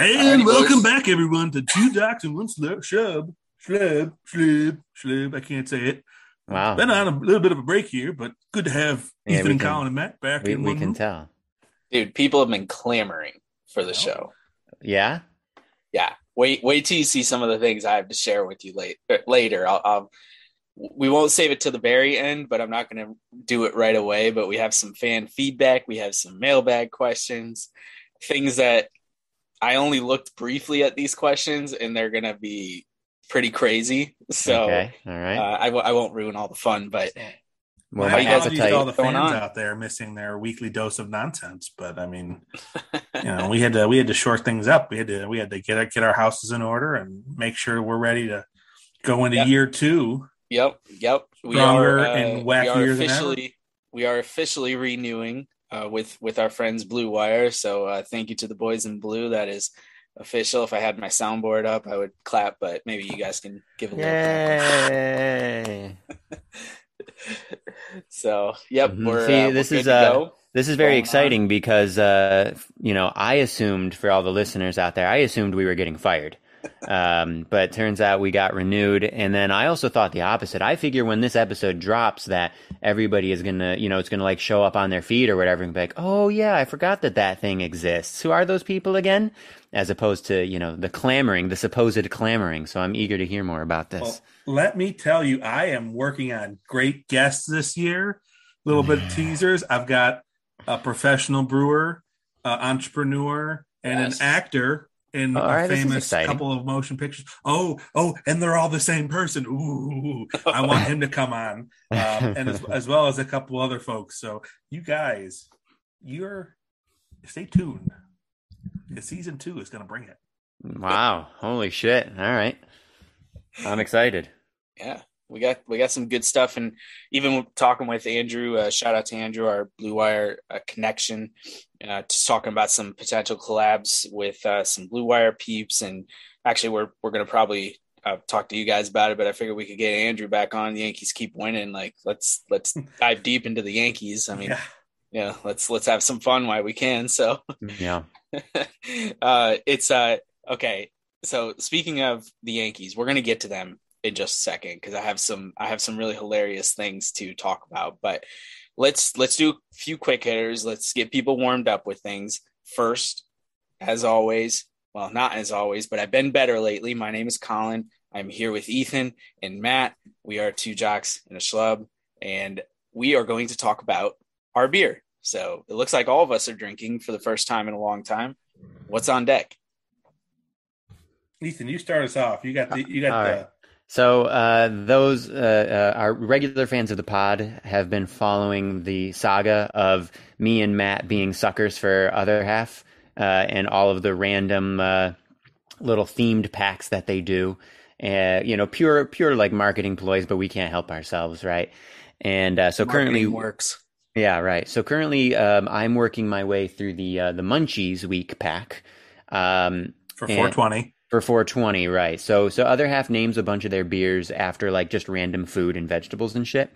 And welcome back, everyone, to Two Docs and One Slub. Shub, Schlub, Schlub, Schlub. I can't say it. Wow. Been on a little bit of a break here, but good to have Yeah, Ethan and can- Colin and Matt back we, in we one can room. tell. Dude, people have been clamoring for the show. Yeah. Yeah, wait, wait till you see some of the things I have to share with you late, er, later. I'll, I'll, we won't save it to the very end, but I'm not going to do it right away. But we have some fan feedback. We have some mailbag questions, things that I only looked briefly at these questions, and they're going to be pretty crazy. So okay. All uh. I, w- I won't ruin all the fun, but well, My my you guys apologies to all the going fans on? out there missing their weekly dose of nonsense, but I mean, you know, we had to we had to short things up. We had to we had to get our, get our houses in order and make sure we're ready to go into Yep. year two. Yep, yep. We Stronger are uh, and we are wackier than ever. officially we are officially renewing uh, with with our friends Blue Wire. So uh, thank you to the boys in blue. That is official. If I had my soundboard up, I would clap, but maybe you guys can give a little. Yay. So yep, Mhm. we're, See, uh, we're this good is, uh. This is very Going exciting because, uh, you know, I assumed for all the listeners out there, I assumed we were getting fired. Um, but turns out we got renewed. And then I also thought the opposite. I figure when this episode drops that everybody is going to, you know, it's going to like show up on their feed or whatever and be like, oh, yeah, I forgot that that thing exists. Who are those people again? As opposed to, you know, the clamoring, the supposed clamoring. So I'm eager to hear more about this. Well, let me tell you, I am working on great guests this year. A little bit of teasers. I've got a professional brewer, uh, entrepreneur, and Yes. an actor in All a right, famous couple of motion pictures. Oh, oh, and they're all the same person. Ooh, I want him to come on, um, and as, as well as a couple other folks. So you guys, you're stay tuned. Because season two is going to bring it. wow. Holy shit. All right. I'm excited. yeah we got we got some good stuff. And even talking with andrew uh, shout out to andrew our blue wire uh, connection uh, just talking about some potential collabs with uh, some blue wire peeps. And actually we're we're gonna probably uh, talk to you guys about it but i figured we could get andrew back on. The yankees keep winning. Like let's let's dive deep into the yankees. I mean yeah. yeah let's let's have some fun while we can. So Yeah. uh, it's uh okay. So speaking of the Yankees, we're gonna get to them in just a second because I have some I have some really hilarious things to talk about. But let's let's do a few quick hitters. Let's get people warmed up with things first. As always, well, not as always, but I've been better lately. My name is Colin. I'm here with Ethan and Matt. We are two jocks and a schlub, and we are going to talk about our beer. So it looks like all of us are drinking for the first time in a long time. What's on deck? Ethan, you start us off. You got the you got All the right. So uh, those uh, uh, our regular fans of the pod have been following the saga of me and Matt being suckers for other half uh, and all of the random uh, little themed packs that they do. Uh, you know, pure pure like marketing ploys, but we can't help ourselves, right? And uh, so currently, works. yeah, right. So currently, um, I'm working my way through the uh, the Munchies Week pack. Um, for and- 420. For 420, right. So so other half names a bunch of their beers after like just random food and vegetables and shit.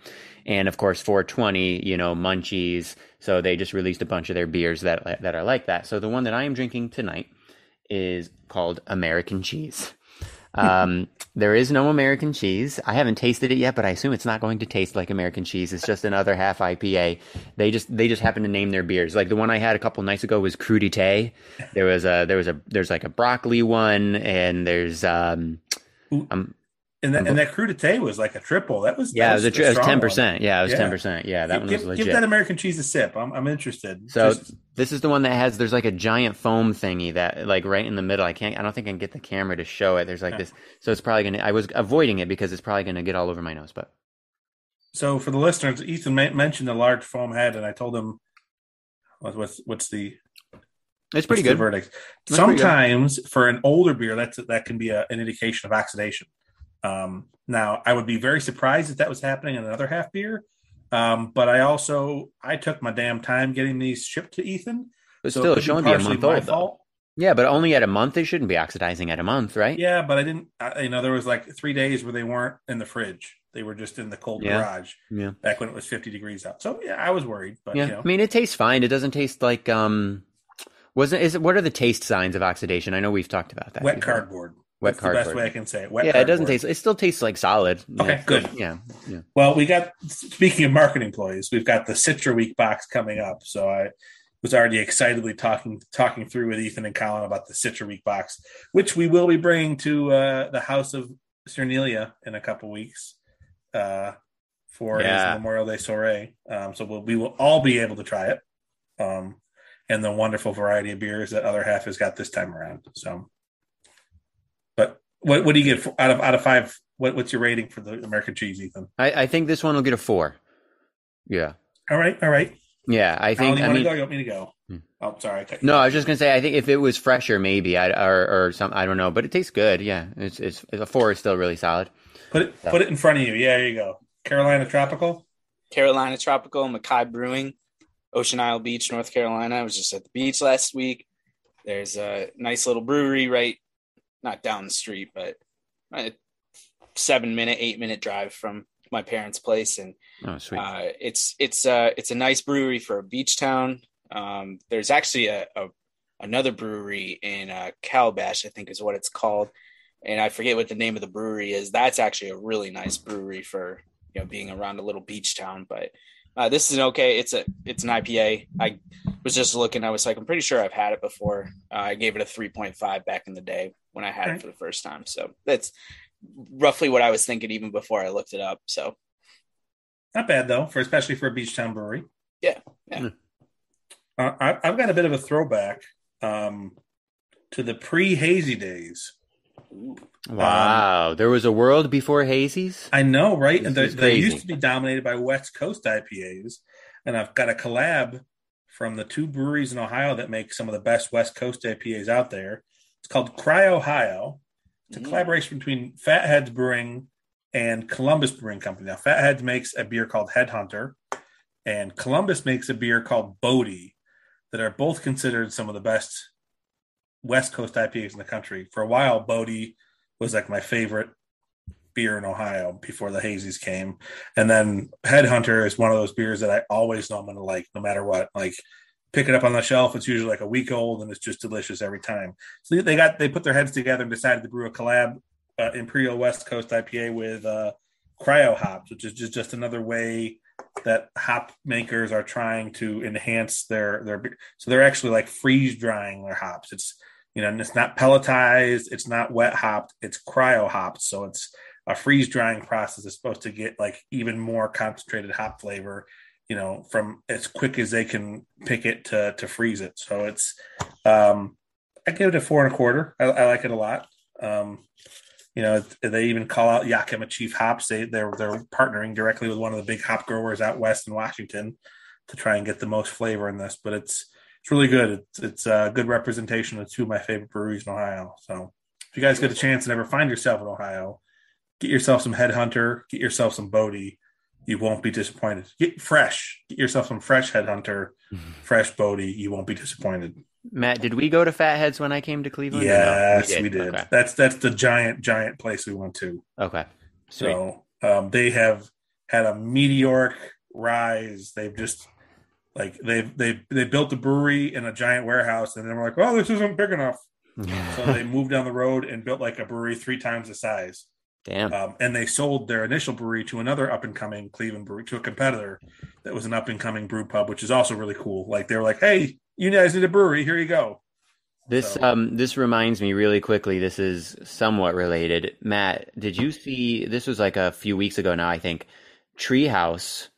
And of course 420, you know, munchies. So they just released a bunch of their beers that that are like that. So the one that I am drinking tonight is called American Cheese. Um, there is no American cheese. I haven't tasted it yet, but I assume it's not going to taste like American cheese. It's just another half IPA. They just they just happen to name their beers. Like the one I had a couple nights ago was Crudité. There was a there was a there's like a broccoli one, and there's um um And that, and that crudité was like a triple. That was yeah that it was it was ten percent. Yeah, it was Yeah. ten percent. Yeah, that give, one give, was legit. give that American cheese a sip. I'm I'm interested. So Just- this is the one that has there's like a giant foam thingy that like right in the middle. I can't I don't think I can get the camera to show it. There's like Okay. this so it's probably gonna I was avoiding it because it's probably gonna get all over my nose, but so for the listeners, Ethan mentioned the large foam head, and I told him what, what's what's the it's pretty good. verdict. That's pretty good. Sometimes for an older beer, that's that can be a, an indication of oxidation. Um, now, I would be very surprised if that was happening in another half beer. Um, but I also I took my damn time getting these shipped to Ethan. But so still, it it should only be a month old fault. Yeah, but only at a month. They shouldn't be oxidizing at a month, right? Yeah, but I didn't. I, you know, there was like three days where they weren't in the fridge; they were just in the cold Yeah. garage Yeah. back when it was fifty degrees out. So yeah, I was worried, but Yeah. you know, I mean, it tastes fine. It doesn't taste like um, Wasn't is it? What are the taste signs of oxidation? I know we've talked about that. Wet before. cardboard. Wet That's the best way I can say it. Wet yeah, it doesn't taste. It still tastes like solid. Okay, It's good. yeah, yeah. Well, we got speaking of marketing employees, we've got the Citra Week box coming up. So I was already excitedly talking talking through with Ethan and Colin about the Citra Week box, which we will be bringing to uh, the House of Cernelia in a couple weeks uh, for Yeah. his Memorial Day soiree. Um, so we'll, we will all be able to try it, um, and the wonderful variety of beers that other half has got this time around. So, but what what do you get out of out of five? What, what's your rating for the American cheese, Ethan? I, I think this one will get a four. Yeah, All right, all right. yeah. I think. you I want mean, go? You want me to go? Hmm. Oh, sorry. I cut no, off. I was just gonna say. I think if it was fresher, maybe I or or some. I don't know, but it tastes good. Yeah, it's it's a four is still really solid. put it put it in front of you. Yeah, there you go. Carolina Tropical. Carolina Tropical, Makai Brewing, Ocean Isle Beach, North Carolina. I was just at the beach last week. There's a nice little brewery right, not down the street, but a seven minute, eight minute drive from my parents' place, and Oh, sweet. uh, it's it's uh, it's a nice brewery for a beach town. Um, there's actually a, a another brewery in uh, Calabash, I think is what it's called, and I forget what the name of the brewery is. That's actually a really nice brewery for you know being around a little beach town. But uh, this is an okay. It's a it's an IPA. I was just looking. I was like, I'm pretty sure I've had it before. Uh, I gave it a 3.5 back in the day when I had Okay. it for the first time. So that's roughly what I was thinking even before I looked it up. So Not bad though, for especially for a beach town brewery. Yeah, yeah. Hmm. Uh, I, I've got a bit of a throwback um, to the pre hazy days. Wow, there was a world before hazies. I know, right? This And they, they used to be dominated by West Coast IPAs, and I've got a collab from the two breweries in Ohio that make some of the best West Coast IPAs out there. It's called Cry Ohio. It's a Mm. collaboration between Fat Head's Brewing and Columbus Brewing Company. Now, Fat Head's makes a beer called Headhunter, and Columbus makes a beer called Bodhi, that are both considered some of the best West Coast IPAs in the country. For a while, Bodhi was like my favorite beer in Ohio before the hazies came. And then Headhunter is one of those beers that I always know I'm going to like no matter what. Like pick it up on the shelf. It's usually like a week old and it's just delicious every time. So they got, they put their heads together and decided to brew a collab uh, Imperial West Coast IPA with uh, cryo hops, which is just, just another way that hop makers are trying to enhance their, their, so they're actually like freeze drying their hops. It's, you know, and it's not pelletized, it's not wet hopped, it's cryo hopped. So it's a freeze drying process is supposed to get like even more concentrated hop flavor, you know, from as quick as they can pick it to to freeze it. So it's um I give it a four and a quarter. I, I like it a lot. Um you know, they even call out Yakima Chief Hops. They they're they're partnering directly with one of the big hop growers out west in Washington to try and get the most flavor in this. But it's it's really good. It's it's a good representation of two of my favorite breweries in Ohio. So if you guys get a chance and ever find yourself in Ohio, get yourself some Headhunter, get yourself some Bodhi. You won't be disappointed. Get fresh. Get yourself some fresh Headhunter, fresh Bodhi. You won't be disappointed. Matt, did we go to Fat Head's when I came to Cleveland? or no? Yes, we did. Okay. That's that's the giant giant place we went to. okay. Sweet. So um, they have had a meteoric rise. They've just like they've they they built a brewery in a giant warehouse, and then we're like, "Well, this isn't big enough. So they moved down the road and built like a brewery three times the size. Damn. Um, and they sold their initial brewery to another up and coming Cleveland brewery to a competitor that was an up and coming brew pub, which is also really cool. Like they were like, hey, you guys need a brewery. Here you go. This So- um this reminds me really quickly. This is somewhat related. Matt, did you see? This was like a few weeks ago now. I think Treehouse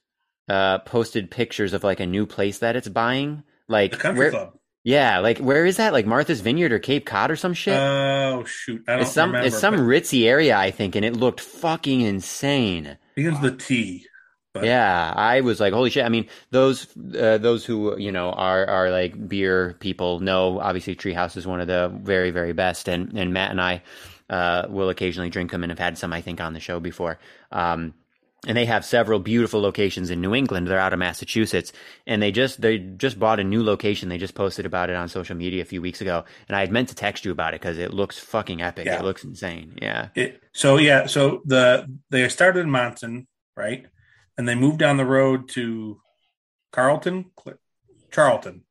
uh posted pictures of like a new place that it's buying. Like The country where? club. Yeah, like where is that? Like Martha's Vineyard or Cape Cod or some shit? Oh shoot, I don't it's some remember. it's some but ritzy area, I think, and it looked fucking insane. begins with the T. But Yeah, I was like, holy shit! I mean, those uh, those who you know are are like beer people know obviously Treehouse is one of the very very best, and and Matt and I uh, will occasionally drink them and have had some I think on the show before. Um, and they have several beautiful locations in New England. They're out of Massachusetts, and they just they just bought a new location. They just posted about it on social media a few weeks ago, and I had meant to text you about it because it looks fucking epic. Yeah. It looks insane. Yeah. It, so yeah, so the they started in Monson, right, and they moved down the road to Carlton, Charlton,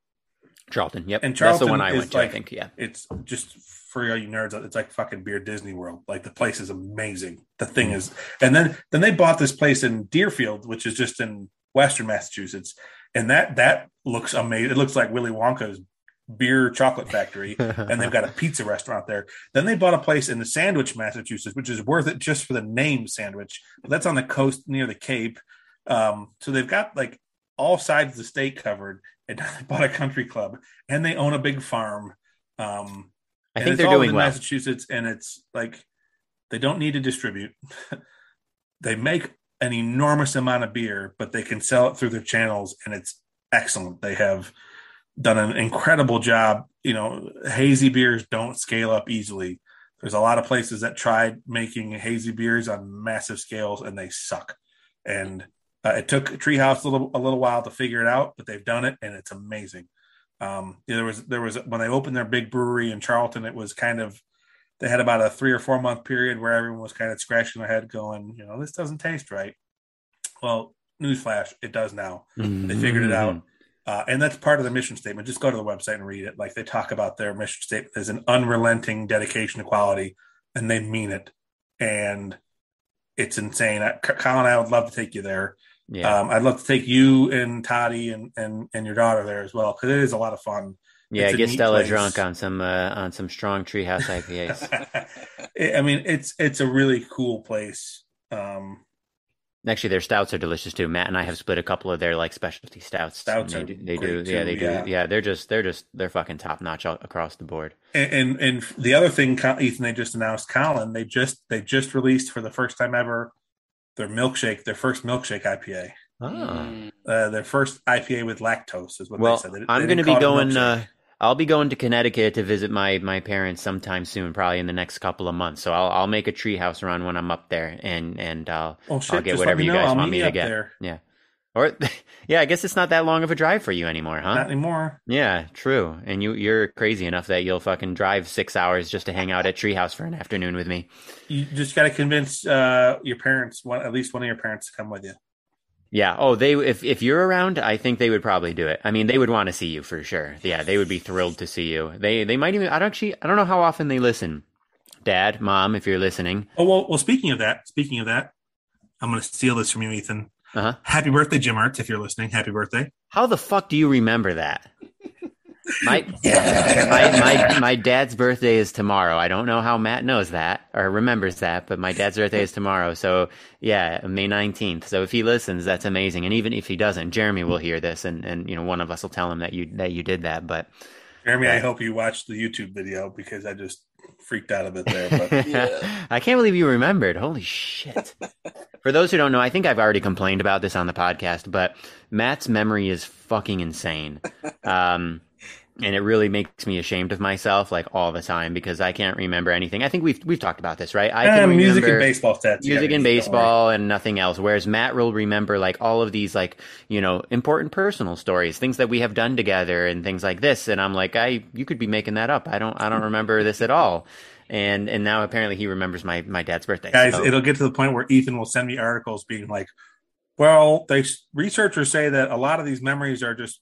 Charlton. Yep, And that's Charlton the one I went to. like- I think. Yeah. It's just for all you nerds. It's like fucking beer Disney World. Like the place is amazing. The thing is, and then then they bought this place in Deerfield, which is just in Western Massachusetts, and that that looks amazing. It looks like Willy Wonka's beer chocolate factory. and they've got a pizza restaurant there. Then they bought a place in the Sandwich, Massachusetts, which is worth it just for the name Sandwich. But that's on the coast near the Cape. Um, so they've got like all sides of the state covered. And they bought a country club, and they own a big farm. Um, I and think they're doing in well. Massachusetts, and it's like they don't need to distribute. they make an enormous amount of beer, but they can sell it through their channels, and it's excellent. They have done an incredible job. You know, hazy beers don't scale up easily. There's a lot of places that tried making hazy beers on massive scales, and they suck. And uh, it took Treehouse a little a little while to figure it out, but they've done it, and it's amazing. Um, there was there was when they opened their big brewery in Charlton, it was kind of they had about a three or four month period where everyone was kind of scratching their head, going, you know, this doesn't taste right. Well, newsflash, it does now. They figured it out. Uh, and that's part of the mission statement. Just go to the website and read it. Like they talk about their mission statement as an unrelenting dedication to quality, and they mean it. And it's insane. I, Colin, I would love to take you there. Yeah, Um, I'd love to take you and Toddy and, and, and your daughter there as well because it is a lot of fun. yeah. Get Stella place. drunk on some uh, on some strong Treehouse IPAs. I mean, it's it's a really cool place. Um, Actually, their stouts are delicious too. Matt and I have split a couple of their like specialty stouts. Stouts they are do, they do, great, yeah, they do, yeah. yeah. They're just, they're just, they're fucking top notch across the board. and, and and the other thing, Ethan, they just announced Colin. They just they just released for the first time ever their milkshake, their first milkshake IPA. Oh. Mm. Uh, their first IPA with lactose is what Well, they said. They- they I'm going to be call it a going. Uh, I'll be going to Connecticut to visit my my parents sometime soon, probably in the next couple of months. So I'll I'll make a treehouse run when I'm up there, and and I'll oh shit! I'll get just whatever you guys I'll want me to get. there. Yeah, or yeah, I guess it's not that long of a drive for you anymore, huh? Not anymore. Yeah, true. And you you're crazy enough that you'll fucking drive six hours just to hang out at Treehouse for an afternoon with me. You just got to convince uh, your parents, one, at least one of your parents, to come with you. Yeah. Oh, they if if you're around, I think they would probably do it. I mean, they would want to see you for sure. Yeah, they would be thrilled to see you. They they might even. I don't actually. I don't know how often they listen. Dad, mom, if you're listening. Oh well, well. Speaking of that, speaking of that, I'm going to steal this from you, Ethan. Uh huh. Happy birthday, Jim Urtz, if you're listening. Happy birthday. How the fuck do you remember that? My, my my my dad's birthday is tomorrow. I don't know how Matt knows that or remembers that, but my dad's birthday is tomorrow. So yeah, May nineteenth. So if he listens, that's amazing. And even if he doesn't, Jeremy will hear this, and and you know one of us will tell him that you that you did that. But Jeremy, I hope you watched the YouTube video because I just freaked out a bit there. But Yeah. I can't believe you remembered. Holy shit. For those who don't know, I think I've already complained about this on the podcast, but Matt's memory is fucking insane. Um, and it really makes me ashamed of myself like all the time because I can't remember anything. I think we've we've talked about this, right? I Eh, can music remember and baseball stats. music and get, don't worry. baseball and nothing else. Whereas Matt will remember like all of these like you know important personal stories, things that we have done together, and things like this. And I'm like, I you could be making that up. I don't I don't remember this at all. And and now apparently he remembers my my dad's birthday. Guys, So- it'll get to the point where Ethan will send me articles being like, "Well, they researchers say that a lot of these memories are just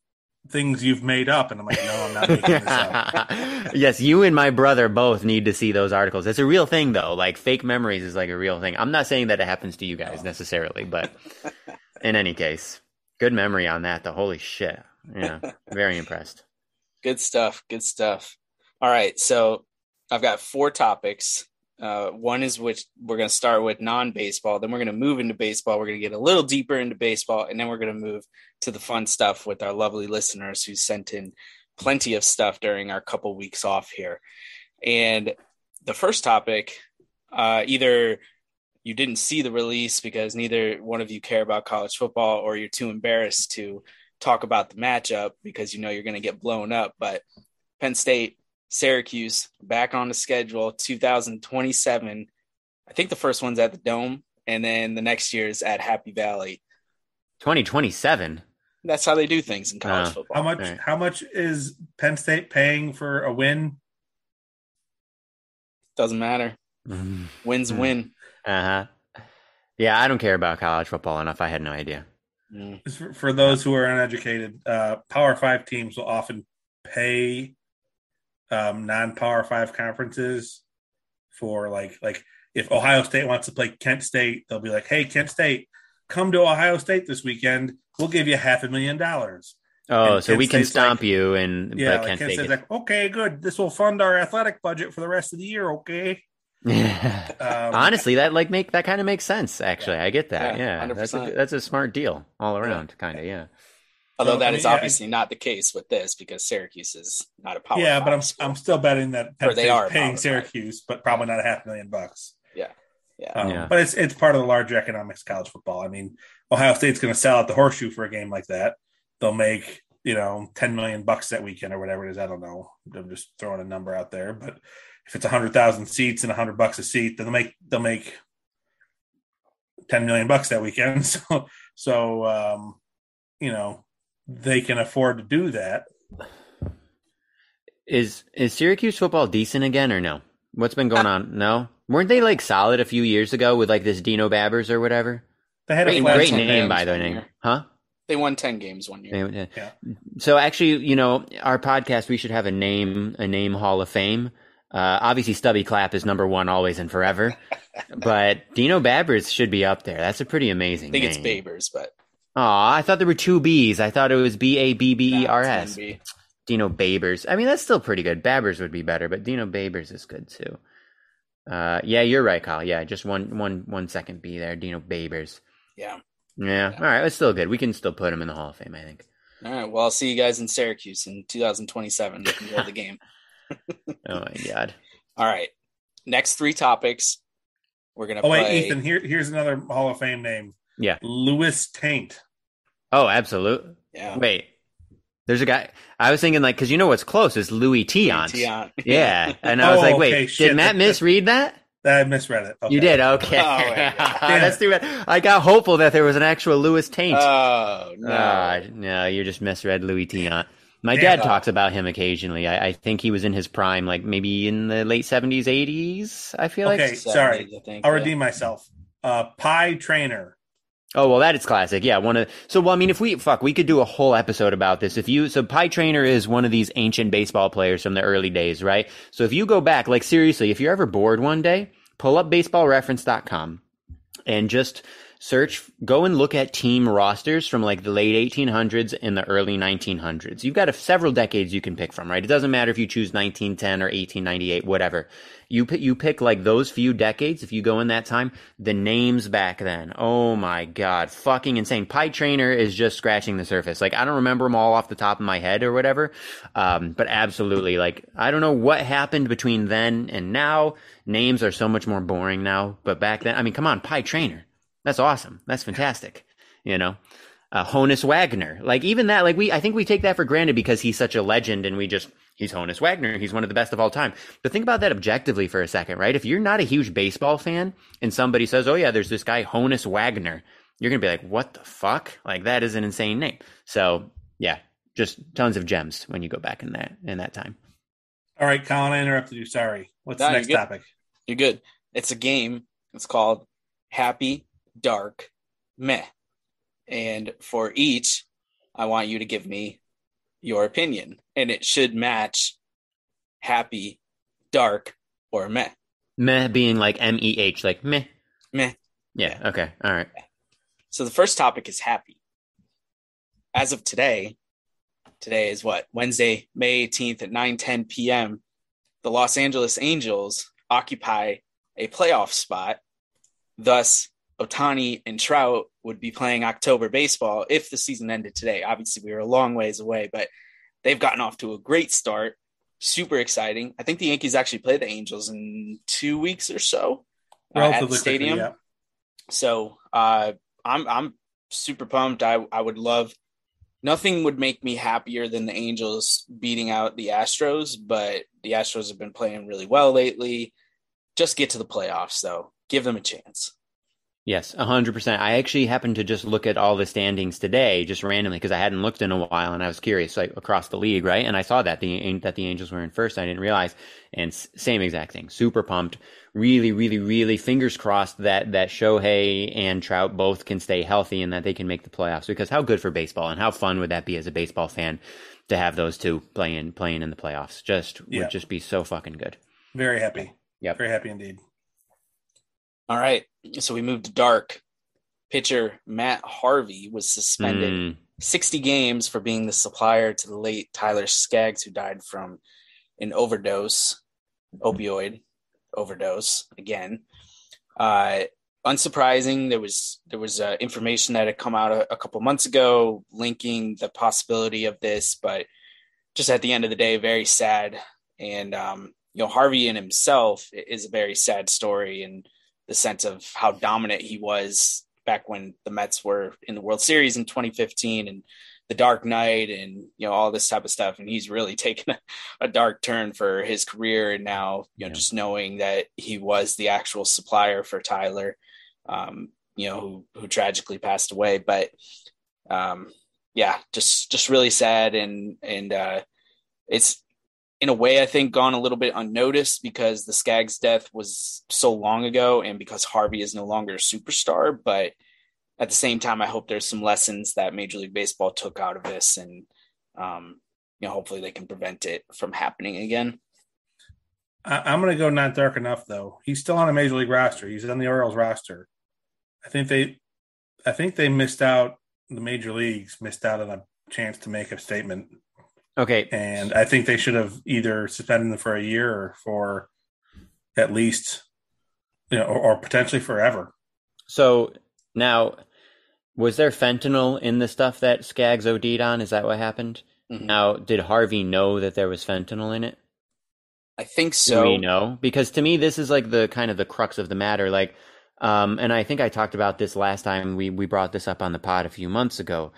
things you've made up," and I'm like, "No, I'm not making this up." yes, you and my brother both need to see those articles. It's a real thing, though. Like fake memories is like a real thing. I'm not saying that it happens to you guys necessarily, but in any case, good memory on that. The holy shit, yeah, very impressed. Good stuff. Good stuff. All right. So I've got four topics. Uh, one is which we're going to start with non baseball. Then we're going to move into baseball. We're going to get a little deeper into baseball. And then we're going to move to the fun stuff with our lovely listeners who sent in plenty of stuff during our couple weeks off here. And the first topic, uh, either you didn't see the release because neither one of you care about college football or you're too embarrassed to talk about the matchup because you know you're going to get blown up. But Penn State, Syracuse back on the schedule 2027. I think the first one's at the Dome, and then the next year is at Happy Valley. 2027. That's how they do things in college Uh, football. How much? Right. How much is Penn State paying for a win? Doesn't matter. Uh Wins Hmm. win. Uh huh. Yeah, I don't care about college football enough. I had no idea. Mm. For, for those who are uneducated, uh, Power Five teams will often pay um, non-power five conferences for like like if Ohio State wants to play Kent State, they'll be like, "Hey, Kent State, come to Ohio State this weekend. We'll give you half a million dollars." Oh, And so Kent we can State's stomp like- you and Yeah, but like Kent Kent State's like, "Okay, good. This will fund our athletic budget for the rest of the year." Okay. gets- Um, Honestly, that like make that kind of makes sense. Actually, I get that. Yeah, Yeah, that's a that's a smart deal all around, kind of. Yeah. Although So, that I is mean, yeah, obviously not the case with this because Syracuse is not a power. yeah, but I'm school. I'm still betting that Penn they are paying power Syracuse, but probably not a half million bucks. yeah. Um, Yeah. But it's it's part of the larger economics of college football. I mean, Ohio State's going to sell out the horseshoe for a game like that. They'll make you know ten million bucks that weekend or whatever it is. I don't know. I'm just throwing a number out there, but if it's hundred thousand seats and hundred bucks a seat, then they'll make they'll make ten million bucks that weekend. So so um, you know they can afford to do that. Is is Syracuse football decent again or no? What's been going on? No, weren't they like solid a few years ago with like this Dino Babbers or whatever? They had a Great- flat Great name games by the name, huh? They won ten games one year. Yeah. Yeah. So actually, you know, our podcast, we should have a name, a name Hall of Fame. Uh, obviously, Stubby Clapp is number one always and forever, but Dino Babbers should be up there. That's a pretty amazing I think name. it's Babers, but Aw, I thought there were two B's. I thought it was B A B B E R nah, S. it's NB. Dino Babers. I mean, that's still pretty good. Babers would be better, but Dino Babers is good too. Uh, yeah, you're right, Kyle. Yeah, just one, one, one second B there. Dino Babers. Yeah. Yeah. All right. It's still good. We can still put him in the Hall of Fame, I think. All right. Well, I'll see you guys in Syracuse in 2027. Enjoy the game. Oh my God. All right. Next three topics. We're gonna Oh wait. Ethan. Here here's another Hall of Fame name. Yeah. Lewis Taint. Oh, absolute. Yeah. Wait. There's a guy. I was thinking like, cause you know what's close is Luis Tiant. Tion. Yeah. And I was Oh, like, wait, okay, shit. did Matt misread that? I misread it. Okay. You did. Okay. Oh. That's too bad. I got hopeful that there was an actual Louis Taint. Oh no. Ah, no, you just misread Luis Tiant. My Damn. dad talks about him occasionally. I, I think he was in his prime, like maybe in the late seventies, eighties. I feel Okay. like. Okay, sorry. 70s, I think, I'll yeah. redeem myself. Uh, Pie Traynor. Oh well, that is classic. Yeah, one of. So well, I mean, if we fuck, we could do a whole episode about this. If you so, Pie Traynor is one of these ancient baseball players from the early days, right? So if you go back, like seriously, if you're ever bored one day, pull up BaseballReference.com and just search go and look at team rosters from like the late 1800s and the early 1900s you've got a, several decades you can pick from right? It doesn't matter if you choose 1910 or 1898 whatever. You pick you pick like those few decades if you go in that time the names back then. Oh my god. Fucking insane. Pie Traynor is just scratching the surface. Like i don't remember them all off the top of my head or whatever um, but absolutely like i don't know what happened between then and now. Names are so much more boring now but back then i mean come on pie Traynor that's awesome. That's fantastic. You know, uh, Honus Wagner. Like even that, like we, I think we take that for granted because he's such a legend and we just, he's Honus Wagner. He's one of the best of all time. But think about that objectively for a second, right? If you're not a huge baseball fan and somebody says, oh yeah, there's this guy Honus Wagner, you're going to be like, what the fuck? Like that is an insane name. So yeah, just tons of gems when you go back in that, in that time. All right, Colin, I interrupted you. Sorry. What's No, the you're next topic? You're good. It's a game. It's called Happy Dark Meh. And for each, I want you to give me your opinion. And it should match happy, dark, or meh. Meh being like M E H, like meh. Meh. Yeah. Okay. All right. So the first topic is happy. As of today, today is what? Wednesday, May 18th at 9 10 p.m. The Los Angeles Angels occupy a playoff spot. Thus, Ohtani and Trout would be playing October baseball if the season ended today. Obviously, we were a long ways away, but they've gotten off to a great start. Super exciting. I think the Yankees actually play the Angels in two weeks or so uh, at the Relatively quickly, stadium. yeah. So uh, I'm I'm super pumped. I I would love nothing would make me happier than the Angels beating out the Astros, but the Astros have been playing really well lately. Just get to the playoffs though. Give them a chance. Yes, a hundred percent. I actually happened to just look at all the standings today, just randomly, because I hadn't looked in a while, and I was curious, like across the league, right? And I saw that the that the Angels were in first. I didn't realize, and s- same exact thing. Super pumped. Really, really, really. Fingers crossed that that Shohei and Trout both can stay healthy and that they can make the playoffs. Because how good for baseball and how fun would that be as a baseball fan? to have those two playing playing in the playoffs. Just Yeah. would just be so fucking good. Very happy. Yeah. Very happy indeed. All right. So we moved to dark. Pitcher Matt Harvey was suspended Mm, 60 games for being the supplier to the late Tyler Skaggs, who died from an overdose, opioid overdose. Again, uh, unsurprising. There was there was uh, information that had come out a, a couple months ago linking the possibility of this, but just at the end of the day, very sad. And um, you know, Harvey in himself is a very sad story in the sense of how dominant he was back when the Mets were in the World Series in 2015 and the Dark Knight and you know all this type of stuff. And he's really taken a, a dark turn for his career. And now you know Yeah. just knowing that he was the actual supplier for Tyler, um, you know who who tragically passed away. But um, yeah, just just really sad and and uh, it's in a way I think gone a little bit unnoticed because the Skaggs death was so long ago and because Harvey is no longer a superstar. But at the same time, I hope there's some lessons that Major League Baseball took out of this and um, you know hopefully they can prevent it from happening again. I, I'm going to go not dark enough though. He's still on a major league roster. He's on the Orioles roster. I think they, I think they missed out. The major leagues missed out on a chance to make a statement, okay, and I think they should have either suspended them for a year or for at least, you know, or, or potentially forever. so now was there fentanyl in the stuff that Skaggs OD'd on? Is that what happened? Mhm. Now, did Harvey know that there was fentanyl in it? I think Do so. we know? Because to me, this is like the kind of the crux of the matter. Like, um, and I think I talked about this last time we we brought this up on the pod a few months ago.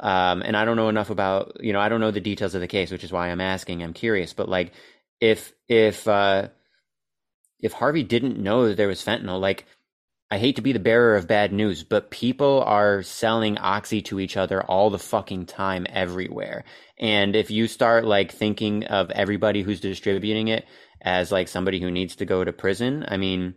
Um, and I don't know enough about you know I don't know the details of the case, which is why I'm asking. I'm curious, but like if if uh, if Harvey didn't know that there was fentanyl, like I hate to be the bearer of bad news, but people are selling oxy to each other all the fucking time everywhere. And if you start like thinking of everybody who's distributing it as like somebody who needs to go to prison, I mean,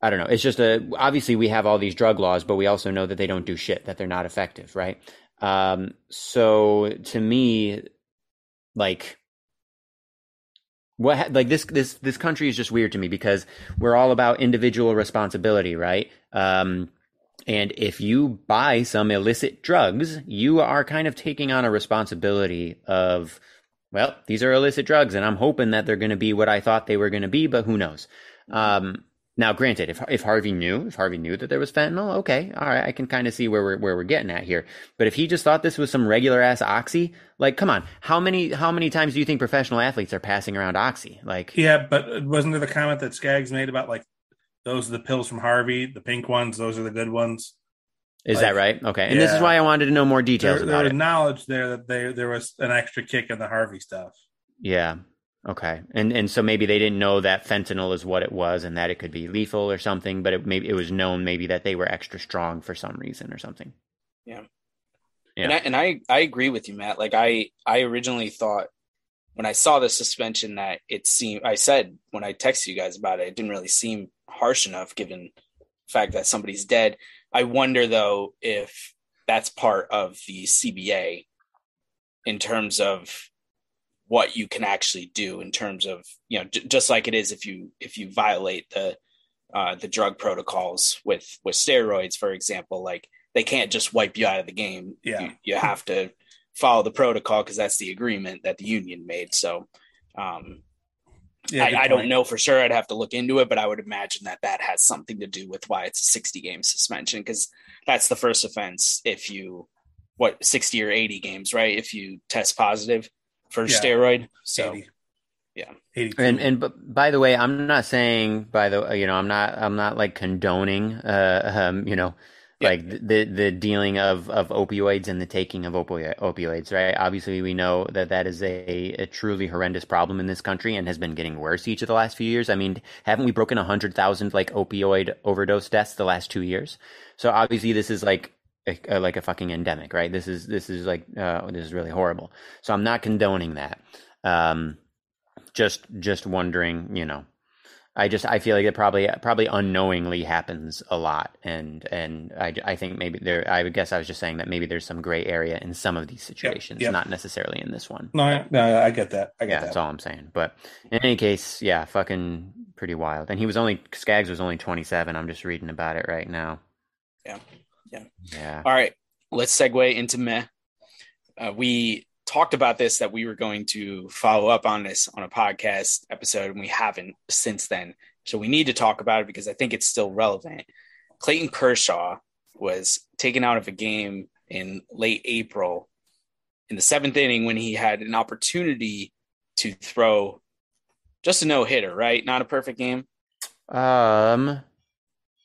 I don't know. It's just a obviously we have all these drug laws, but we also know that they don't do shit, that they're not effective, right? Um, so to me, like what like this this this country is just weird to me because we're all about individual responsibility, right? Um, and if you buy some illicit drugs, you are kind of taking on a responsibility of, well, these are illicit drugs, and I'm hoping that they're going to be what I thought they were going to be, but who knows? Um, now, granted, if if Harvey knew, if Harvey knew that there was fentanyl, okay, all right, I can kind of see where we're where we're getting at here. But if he just thought this was some regular ass oxy, like, come on, how many how many times do you think professional athletes are passing around oxy? Like, Yeah, but wasn't there the comment that Skaggs made about like those are the pills from Harvey, the pink ones, those are the good ones. is like, that right? Okay, and this is why I wanted to know more details There, about there it. was knowledge there that they, there was an extra kick in the Harvey stuff. Yeah. Okay. And and so maybe they didn't know that fentanyl is what it was and that it could be lethal or something, but it maybe it was known maybe that they were extra strong for some reason or something. And Yeah. I, and I I agree with you, Matt. Like I I originally thought when I saw the suspension that it seemed I said when I texted you guys about it, it didn't really seem harsh enough given the fact that somebody's dead. I wonder though if that's part of the CBA in terms of what you can actually do in terms of you know j- just like it is if you if you violate the uh, the drug protocols with with steroids, for example, like they can't just wipe you out of the game. Yeah. you, you have to follow the protocol because that's the agreement that the union made. So, um, Yeah, I, I don't know for sure. I'd have to look into it, but I would imagine that that has something to do with why it's a 60 game suspension because that's the first offense if you what 60 or 80 games, right? If you test positive for Yeah. steroid. So 80. yeah. 82. And and but by the way, I'm not saying by the you know I'm not I'm not like condoning uh um you know Yeah. like the the dealing of of opioids and the taking of opioid, opioids right. Obviously, we know that that is a, a truly horrendous problem in this country and has been getting worse each of the last few years. I mean, haven't we broken hundred thousand like opioid overdose deaths the last two years? So obviously, this is like a, like a fucking endemic, right? This is this is like uh, this is really horrible. So I'm not condoning that. Um, just just wondering, you know, I just I feel like it probably probably unknowingly happens a lot, and and I, I think maybe there I would guess I was just saying that maybe there's some gray area in some of these situations, yep. not necessarily in this one. No, I, no, I get that. I get yeah, that. that's all I'm saying. But in any case, yeah, fucking pretty wild. And he was only Skaggs was only 27. I'm just reading about it right now. Yeah, yeah, yeah. All right, let's segue into meh. Uh, we talked about this that we were going to follow up on this on a podcast episode, and we haven't since then. So we need to talk about it because I think it's still relevant. Clayton Kershaw was taken out of a game in late April in the seventh inning when he had an opportunity to throw just a no hitter, right? Not a perfect game. Um,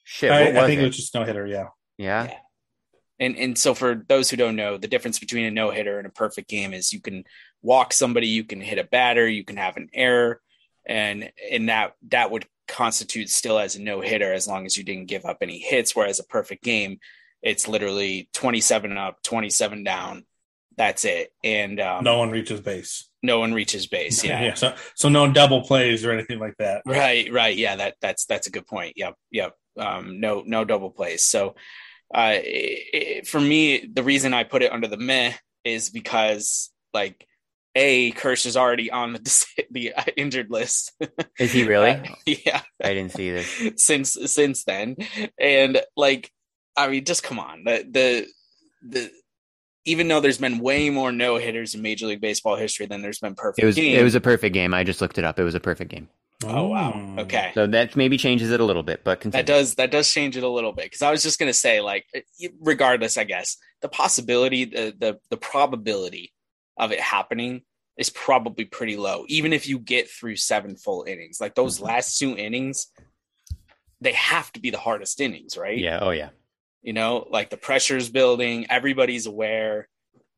shit. I, I think it? it was just no hitter. Yeah. Yeah. Yeah. And and so for those who don't know, the difference between a no hitter and a perfect game is you can walk somebody, you can hit a batter, you can have an error, and and that that would constitute still as a no hitter as long as you didn't give up any hits. Whereas a perfect game, it's literally twenty seven up, twenty seven down. That's it, and um, No one reaches base. no one reaches base. Yeah, yeah. So so no double plays or anything like that. Right, right. Yeah, that that's that's a good point. Yep, yep. Um, no, no double plays. So, uh, it, it- for me, the reason I put it under the meh is because like, a Kersh is already on the dis- the uh, injured list. Is he really? Uh, yeah, I didn't see this. since since then, and like, I mean, just come on. The the the even though there's been way more no hitters in Major League Baseball history than there's been perfect It was games. it was a perfect game. I just looked it up. It was a perfect game. Oh wow. Mm. Okay. So that maybe changes it a little bit, but continue. that does that does change it a little bit because I was just gonna say like regardless I guess the possibility the the the probability of it happening is probably pretty low even if you get through seven full innings like those Mhm. last two innings they have to be the hardest innings right Yeah. Oh yeah. you know like the pressure's building everybody's aware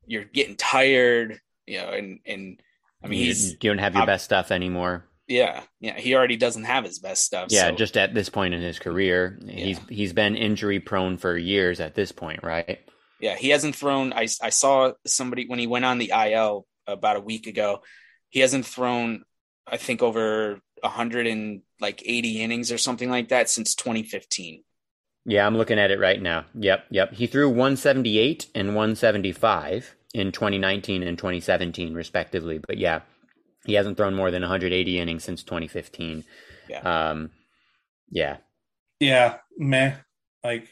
you're getting tired you know and and I mean you, he's you don't have your I'm- best stuff anymore. Yeah yeah he already doesn't have his best stuff Yeah, so- just at this point in his career, he's he's been injury prone for years at this point, right? Yeah, he hasn't thrown. I I saw somebody when he went on the IL about a week ago. He hasn't thrown, I think, over hundred and like eighty innings or something like that since 2015. Yeah, I'm looking at it right now. Yep, yep. He threw 178 and 175 in 2019 and 2017, respectively. But yeah, he hasn't thrown more than 180 innings since 2015. Yeah. Um, yeah. Yeah, meh. Like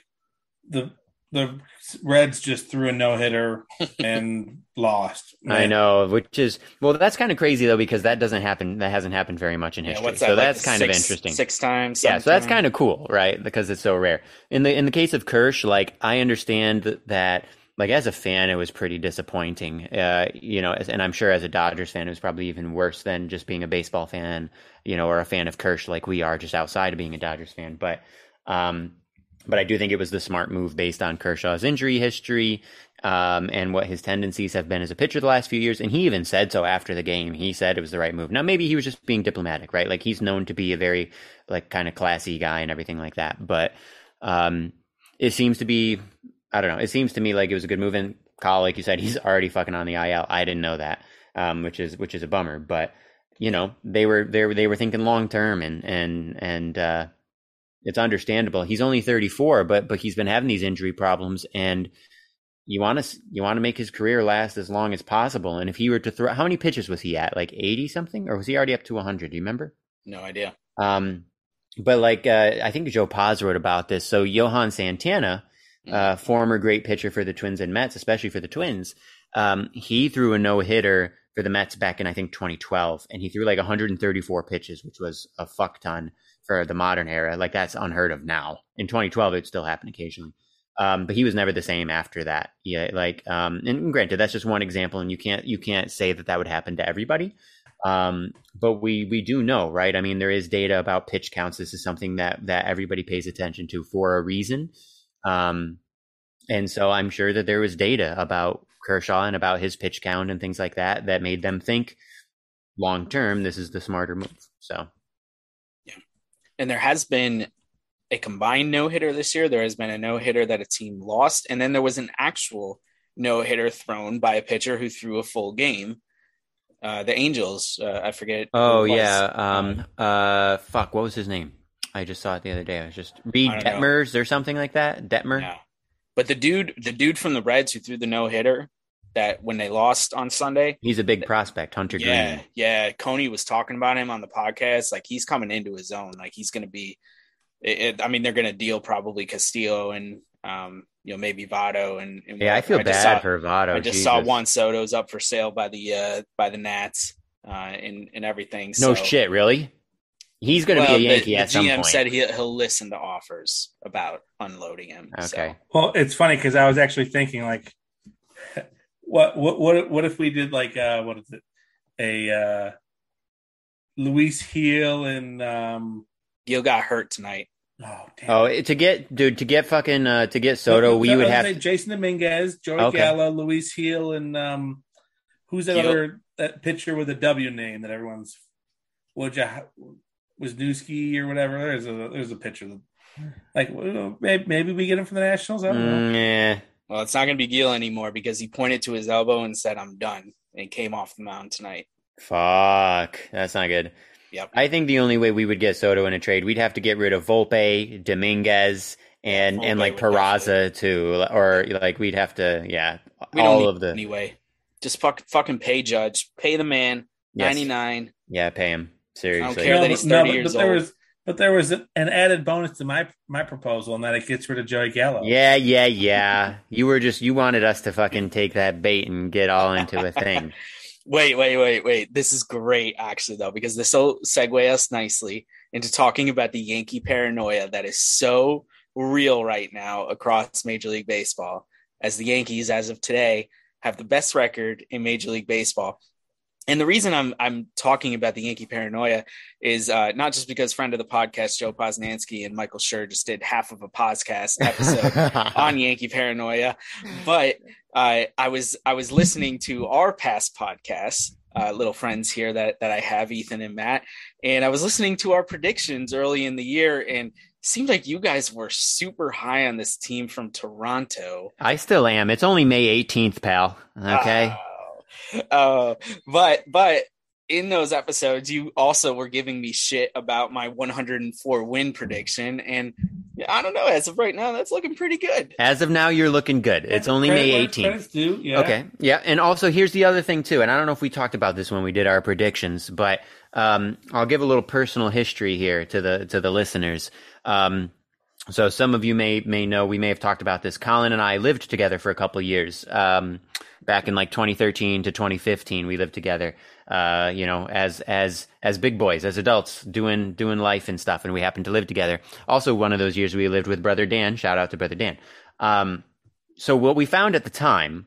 the the Reds just threw a no hitter and lost. I know, which is well, that's kind of crazy though because that doesn't happen. That hasn't happened very much in history. what's that? so like that's kind six- of interesting. Six times. yeah, so that's kind of cool, right? Because it's so rare. In the in the case of Kersh, like I understand that, that like as a fan, it was pretty disappointing. Uh, you know, and I'm sure as a Dodgers fan, it was probably even worse than just being a baseball fan, you know, or a fan of Kersh like we are, just outside of being a Dodgers fan. But um, but I do think it was the smart move based on Kershaw's injury history um, and what his tendencies have been as a pitcher the last few years. And he even said so after the game. He said it was the right move. Now maybe he was just being diplomatic, right? Like he's known to be a very like kind of classy guy and everything like that. But um, it seems to be, I don't know. It seems to me like it was a good move. And Kyle, like you said, he's already fucking on the IL. I didn't know that, um, which is which is a bummer. But you know, they were they were they were thinking long term and and and. uh it's understandable. He's only 34, but but he's been having these injury problems, and you want to you want to make his career last as long as possible. And if he were to throw, how many pitches was he at? Like 80 something, or was he already up to 100? Do you remember? No idea. Um, but like uh, I think Joe Poz wrote about this. So Johan Santana, uh, former great pitcher for the Twins and Mets, especially for the Twins, um, he threw a no hitter for the Mets back in I think 2012, and he threw like 134 pitches, which was a fuck ton for the modern era. Like that's unheard of now. In 2012, it still happened occasionally. Um, but he was never the same after that. Yeah, like, um, and granted, that's just one example, and you can't you can't say that that would happen to everybody. Um, but we we do know, right? I mean, there is data about pitch counts. This is something that that everybody pays attention to for a reason. Um, and so I'm sure that there was data about Kershaw and about his pitch count and things like that that made them think long term this is the smarter move. So yeah. And there has been a combined no hitter this year. There has been a no hitter that a team lost, and then there was an actual no hitter thrown by a pitcher who threw a full game. Uh, the Angels. Uh, I forget. Oh yeah. Um. Uh. Fuck. What was his name? I just saw it the other day. I was just Reid I don't know. Detmers or something like that. Detmer. Yeah. But the dude, the dude from the Reds who threw the no hitter, that when they lost on Sunday. He's a big prospect, Hunter Yeah, Greene. yeah. Coney was talking about him on the podcast. Like he's coming into his own. Like he's going to be. It, it- I mean, they're going to deal probably Castillo and um, you know, maybe Votto and. and Yeah, I feel just bad saw- for Votto. I just Jesus. saw Juan Soto's up for sale by the uh by the Nats uh and and everything. No so, shit, really. He's going to well, be a Yankee the, at some GM point. said he, he'll listen to offers about unloading him. so. okay. Well, it's funny because I was actually thinking like, what what what what if we did like uh what is it a uh Luis Gil and um Gil got hurt tonight. oh damn Oh, to get dude to get fucking uh, to get Soto, we I would have say Jasson Dominguez, Joey Okay. Gallo, Luis Gil, and um who's that Gil. other that pitcher with a W name that everyone's would you Wisniewski or whatever. There's a there's a pitcher that like well, maybe, maybe we get him from the Nationals. I don't know. Mm, yeah. Well, it's not going to be Gil anymore because he pointed to his elbow and said, "I'm done," and came off the mound tonight. Fuck, that's not good. Yep. I think the only way we would get Soto in a trade, we'd have to get rid of Volpe, Dominguez, and and like would Peraza too, or like we'd have to, yeah, We don't all need of the anyway. Just fuck, fucking pay Judge, pay the man yes. ninety nine. yeah, pay him seriously. care that but- he's 30 years but there old. was but there was an added bonus to my my proposal, and that it gets rid of Joey Gallo. Yeah, yeah, yeah. You were just you wanted us to fucking take that bait and get all into a thing. Wait, wait, wait, wait. This is great, actually, though, because this will segue us nicely into talking about the Yankee paranoia that is so real right now across Major League Baseball. As the Yankees, as of today, have the best record in Major League Baseball. And the reason I'm I'm talking about the Yankee paranoia is uh, not just because friend of the podcast Joe Posnanski and Michael Schur just did half of a podcast episode on Yankee paranoia, but uh, I was I was listening to our past podcasts, uh, little friends here that that I have, Ethan and Matt, and I was listening to our predictions early in the year, and it seemed like you guys were super high on this team from Toronto. I still am. It's only May 18th, pal. Okay. Oh. Uh, but but in those episodes, you also were giving me shit about my 104 win prediction, and I don't know. As of right now, that's looking pretty good. As of now, you're looking good. It's only May where 18th. yeah. Okay. Yeah. And also, here's the other thing, too. And I don't know if we talked about this when we did our predictions, but um, I'll give a little personal history here to the to the listeners. Um, so some of you may may know we may have talked about this. Colin and I lived together for a couple years. Um, back in like 2013 to 2015, we lived together. Uh, you know, as as as big boys, as adults, doing doing life and stuff, and we happened to live together. Also, one of those years we lived with brother Dan. Shout out to brother Dan. Um, so what we found at the time,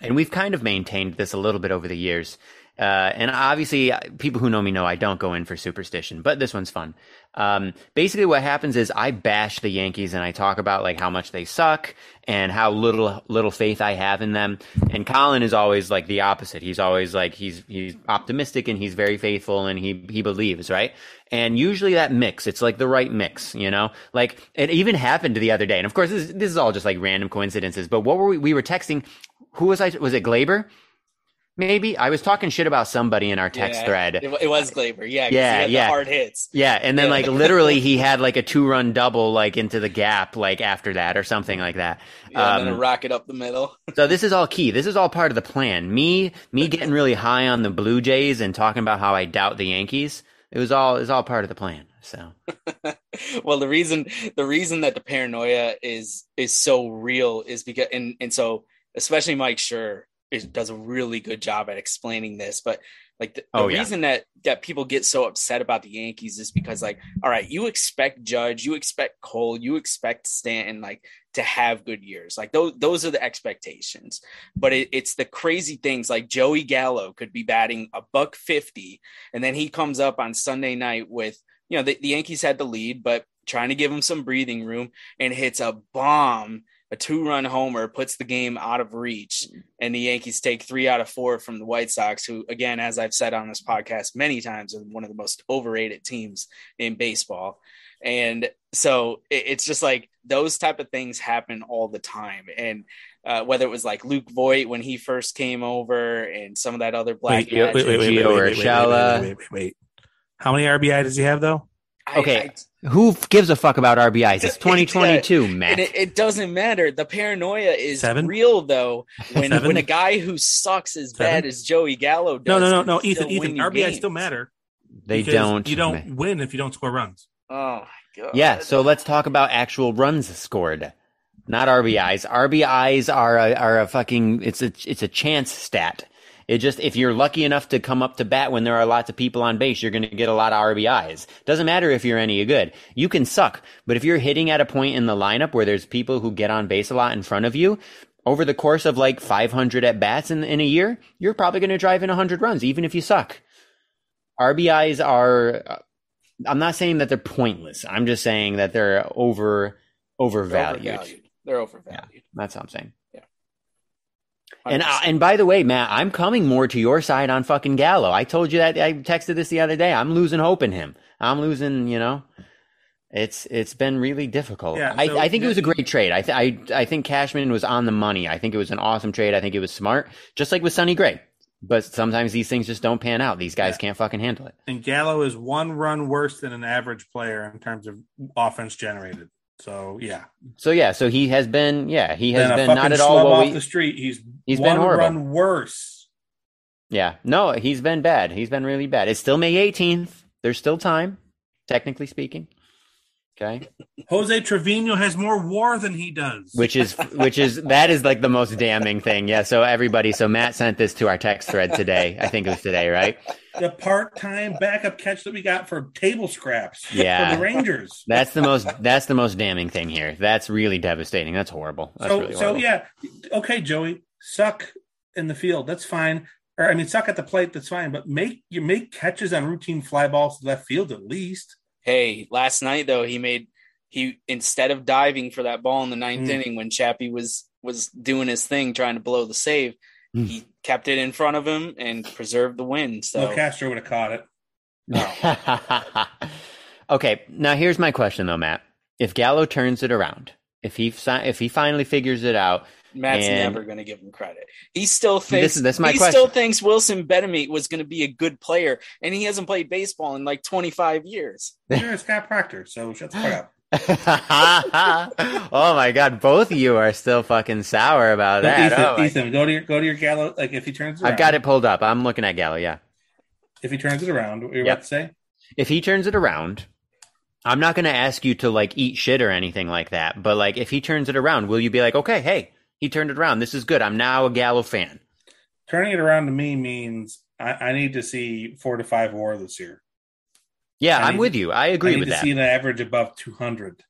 and we've kind of maintained this a little bit over the years. Uh, and obviously, people who know me know I don't go in for superstition, but this one's fun. Um, basically, what happens is I bash the Yankees and I talk about like how much they suck and how little little faith I have in them. And Colin is always like the opposite. He's always like he's he's optimistic and he's very faithful and he he believes right. And usually that mix, it's like the right mix, you know. Like it even happened the other day. And of course, this this is all just like random coincidences. But what were we? We were texting. Who was I? Was it Gleyber? Maybe I was talking shit about somebody in our text Yeah, thread. It, it was Gleyber, yeah, Yeah, yeah. the hard hits. Yeah, and then Yeah. like literally he had like a two run double like into the gap like after that or something like that. Yeah, and then Um, a rocket up the middle. so this is all key. This is all part of the plan. Me me getting really high on the Blue Jays and talking about how I doubt the Yankees. It was all it was all part of the plan. So well, the reason the reason that the paranoia is is so real is because and and so especially Mike Schur is, does a really good job at explaining this, but like the, the Oh, yeah. reason that that people get so upset about the Yankees is because like all right, you expect Judge, you expect Cole, you expect Stanton like to have good years. Like those those are the expectations. But it, it's the crazy things like Joey Gallo could be batting a buck 50 and then he comes up on Sunday night with you know, the, the Yankees had the lead, but trying to give him some breathing room and hits a bomb a two run homer puts the game out of reach, and the Yankees take three out of four from the White Sox, who, again, as I've said on this podcast many times, are one of the most overrated teams in baseball. And so it's just like those type of things happen all the time. And uh, whether it was like Luke Voit when he first came over and some of that other black wait, wait, wait, wait, wait, wait, wait, wait, wait, wait, wait. How many RBI does he have though? Okay, I, who gives a fuck about RBIs? It's 2022, man. It, it, doesn't matter. The paranoia is Seven? real, though. When Seven? when a guy who sucks as Seven? bad as Joey Gallo does, no, no, no, no, Ethan, Ethan, RBIs games. still matter. They don't. You don't win if you don't score runs. Oh my god. Yeah. So let's talk about actual runs scored, not RBIs. RBIs are a, are a fucking. It's a it's a chance stat. It just, if you're lucky enough to come up to bat when there are lots of people on base, you're going to get a lot of RBIs. Doesn't matter if you're any good. You can suck, but if you're hitting at a point in the lineup where there's people who get on base a lot in front of you, over the course of like 500 at bats in, in a year, you're probably going to drive in 100 runs, even if you suck. RBIs are, I'm not saying that they're pointless. I'm just saying that they're over, overvalued. They're overvalued. They're overvalued. Yeah, that's what I'm saying. And and by the way, Matt, I'm coming more to your side on fucking Gallo. I told you that I texted this the other day. I'm losing hope in him. I'm losing, you know. It's it's been really difficult. Yeah, so I, I think it was a great trade. I, th- I I think Cashman was on the money. I think it was an awesome trade. I think it was smart, just like with Sonny Gray. But sometimes these things just don't pan out. These guys yeah. can't fucking handle it. And Gallo is one run worse than an average player in terms of offense generated. So yeah. So yeah. So he has been. Yeah, he has been not at all off we, the street. He's he's been horrible. Run worse. Yeah. No, he's been bad. He's been really bad. It's still May 18th. There's still time, technically speaking. Okay. Jose Trevino has more war than he does. Which is which is that is like the most damning thing. Yeah. So everybody, so Matt sent this to our text thread today. I think it was today, right? The part-time backup catch that we got for table scraps. Yeah. For the Rangers. That's the most that's the most damning thing here. That's really devastating. That's horrible. That's so really horrible. so yeah. Okay, Joey, suck in the field. That's fine. Or I mean suck at the plate, that's fine, but make you make catches on routine fly balls to left field at least. Hey, last night though he made he instead of diving for that ball in the ninth mm. inning when Chappie was was doing his thing trying to blow the save, mm. he kept it in front of him and preserved the win. So well, Castro would have caught it. No. okay, now here's my question though, Matt. If Gallo turns it around, if he if he finally figures it out, Matt's and never going to give him credit. He still thinks this, this he question. still thinks Wilson Betemit was going to be a good player, and he hasn't played baseball in like 25 years. You're a Scott Proctor, so shut the fuck up. oh my god, both of you are still fucking sour about that. Ethan, oh Ethan go to your go to your Gallo. Like if he turns, around, I've got it pulled up. I'm looking at Gallo. Yeah. If he turns it around, what you're yep. about to say? If he turns it around, I'm not going to ask you to like eat shit or anything like that. But like, if he turns it around, will you be like, okay, hey, he turned it around. This is good. I'm now a Gallo fan. Turning it around to me means I, I need to see four to five WAR this year. Yeah, I I'm with you. I agree I with to that. See an average above 200.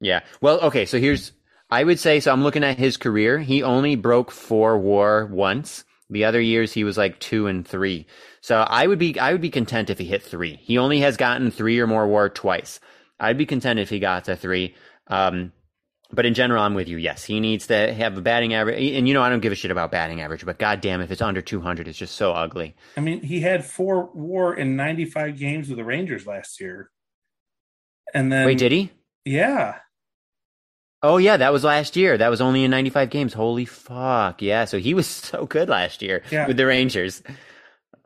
Yeah. Well, okay. So here's I would say so. I'm looking at his career. He only broke four WAR once. The other years he was like two and three. So I would be I would be content if he hit three. He only has gotten three or more WAR twice. I'd be content if he got to three. Um, but in general, I'm with you. Yes, he needs to have a batting average. And you know, I don't give a shit about batting average, but goddamn, if it's under 200, it's just so ugly. I mean, he had four WAR in 95 games with the Rangers last year. And then wait, did he? Yeah. Oh yeah, that was last year. That was only in 95 games. Holy fuck. Yeah, so he was so good last year yeah. with the Rangers.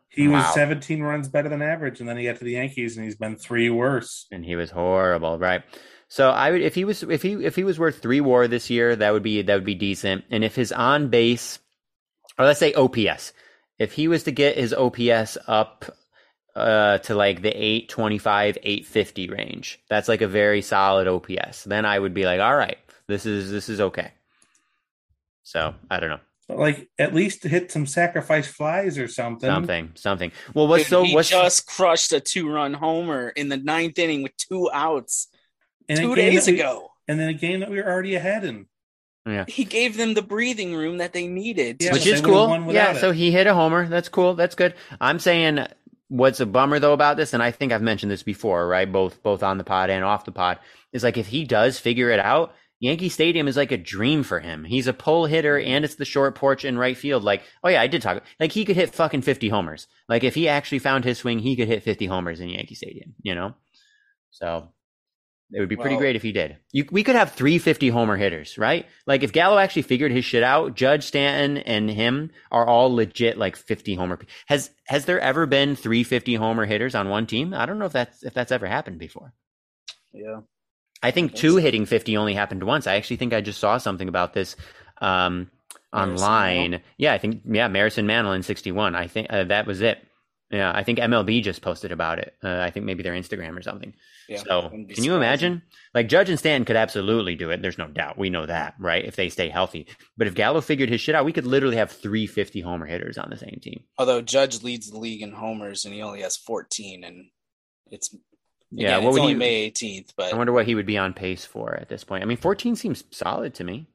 He wow. was 17 runs better than average and then he got to the Yankees and he's been 3 worse. And he was horrible, right? So I would if he was if he if he was worth 3 WAR this year, that would be that would be decent. And if his on base or let's say OPS, if he was to get his OPS up uh, to like the 825, 850 range. That's like a very solid OPS. Then I would be like, all right, this is this is okay. So I don't know. Like at least hit some sacrifice flies or something. Something, something. Well, what's so? He what's just crushed a two-run homer in the ninth inning with two outs two days we, ago, and then a game that we were already ahead in. Yeah. He gave them the breathing room that they needed. Yeah, which is cool. Yeah, it. so he hit a homer. That's cool. That's good. I'm saying what's a bummer though about this, and I think I've mentioned this before, right? Both both on the pod and off the pod, is like if he does figure it out Yankee Stadium is like a dream for him. He's a pull hitter and it's the short porch in right field. Like, oh yeah, I did talk. Like he could hit fucking 50 homers. Like if he actually found his swing, he could hit 50 homers in Yankee Stadium, you know? So it would be pretty Well- great if he did. You, we could have 350 homer hitters, right? Like if Gallo actually figured his shit out, Judge Stanton and him are all legit like 50 homer. Has has there ever been 350 homer hitters on one team? I don't know if that's if that's ever happened before. Yeah. I think two hitting 50 only happened once. I actually think I just saw something about this um, Marison online. Yeah, I think, yeah, Maris and Mantle in 61. I think uh, that was it. Yeah, I think MLB just posted about it. Uh, I think maybe their Instagram or something. Yeah. so, can you imagine? Like, Judge and Stanton could absolutely do it. There's no doubt. We know that, right? If they stay healthy. But if Gallo figured his shit out, we could literally have three fifty homer hitters on the same team. Although Judge leads the league in homers and he only has 14, and it's Yeah, again, what it's would only you- May 18th, but I wonder what he would be on pace for at this point. I mean, 14 seems solid to me.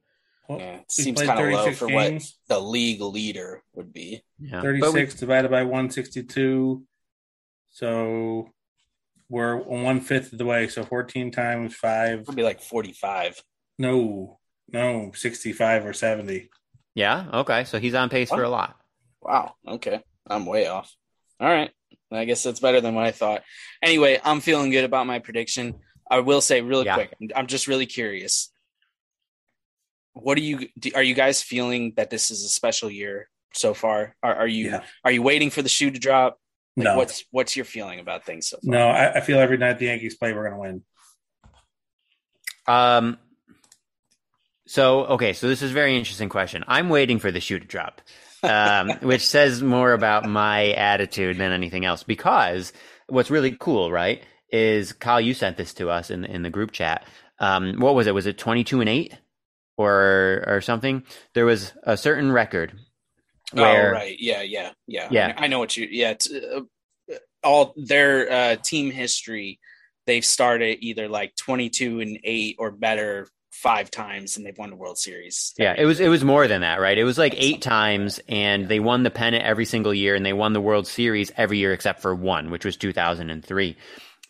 Well, yeah, it seems kind of low 36 for what the league leader would be. Yeah. 36 we- divided by 162. So we're one fifth of the way. So 14 times five. Would be like 45. No, no, 65 or 70. yeah. Okay. So he's on pace for a lot. Wow. Okay. I'm way off. All right. I guess that's better than what I thought. Anyway, I'm feeling good about my prediction. I will say really Yeah. quick. I'm- I'm just really curious. What do you are you guys feeling that this is a special year so far? Are, are you Yeah. are you waiting for the shoe to drop? Like, No, What's what's your feeling about things so far? no, I, I feel every night the Yankees play, we're going to win. Um. So okay, so this is a very interesting question. I'm waiting for the shoe to drop, um, which says more about my attitude than anything else. Because what's really cool, right, is Kyle, you sent this to us in in the group chat. Um, what was it? Was it 22 and eight, or or something? There was a certain record where oh right, yeah, yeah, yeah. Yeah. I, know what you. Yeah, it's, uh, all their uh, team history. They've started either like twenty-two and eight or better five times, and they've won the World Series. Yeah, it was it was more than that, right? It was like eight times, and they won the pennant every single year, and they won the World Series every year except for one, which was two thousand and three.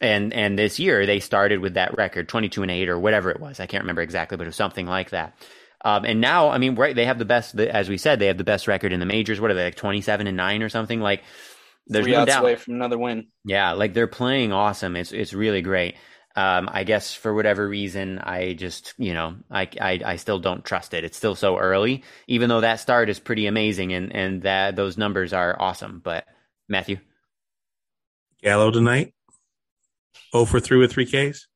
And and this year they started with that record, twenty two and eight or whatever it was. I can't remember exactly, but it was something like that. Um, and now, I mean, right? They have the best, as we said, they have the best record in the majors. What are they like, twenty seven and nine or something? Like, there's Three no doubt. away from another win. Yeah, like they're playing awesome. It's it's really great. Um, I guess for whatever reason, I just you know I, I I still don't trust it. It's still so early, even though that start is pretty amazing and and that those numbers are awesome. But Matthew, Gallo tonight. 0 for 3 with 3 Ks.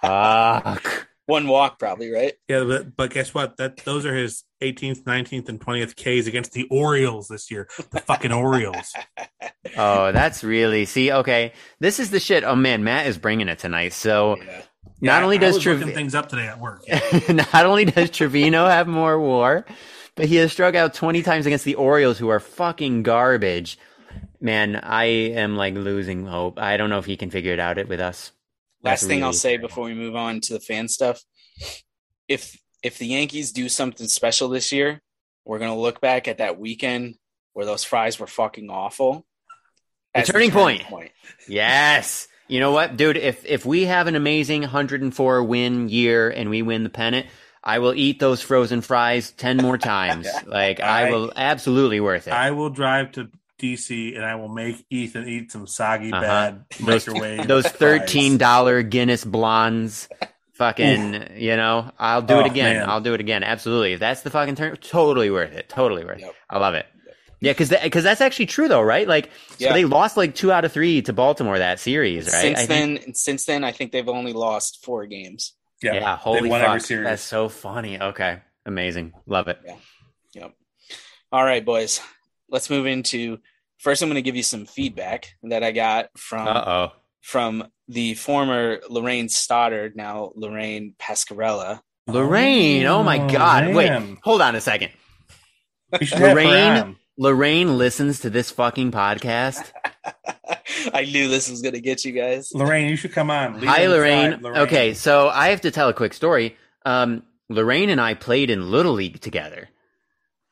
fuck. One walk, probably right. Yeah, but, but guess what? That those are his 18th, 19th, and 20th Ks against the Orioles this year. The fucking Orioles. Oh, that's really see. Okay, this is the shit. Oh man, Matt is bringing it tonight. So Yeah. not Yeah, only does Trevino things up today at work. not only does Trevino have more war, but he has struck out 20 times against the Orioles, who are fucking garbage. Man, I am like losing hope. I don't know if he can figure it out it with us. Last That's thing I'll say before we move on to the fan stuff. If if the Yankees do something special this year, we're gonna look back at that weekend where those fries were fucking awful. The as turning point. Yes. You know what, dude? If if we have an amazing 104 win year and we win the pennant, I will eat those frozen fries 10 more times. like I, I- will absolutely worth it. I will drive to DC and I will make Ethan eat some soggy, Uh-huh. bad Those- microwave. those thirteen dollar Guinness blondes. Fucking, you know, I'll do Oh, it again. man. I'll do it again. Absolutely. If that's the fucking turn, totally worth it. Totally worth it. I love it. Yeah, because because that's actually true though, right? Like, so Yeah. they lost like two out of three to Baltimore that series, right? Since I think- then, since then, I think they've only lost four games. Yeah, yeah, holy they won fuck, every series. that's so funny. Okay, amazing, love it. Yeah. Yep. All right, boys. Let's move into. First, I'm going to give you some feedback that I got from Uh oh. from the former Lorraine Stoddard, now Lorraine Pascarella. Lorraine, oh my god. Wait, hold on a second. You should have her Lorraine? Lorraine listens to this fucking podcast. I knew this was going to get you guys. Lorraine, you should come on. Lead Hi, on the Lorraine. Okay, so I have to tell a quick story. Um, Lorraine and I played in Little League together.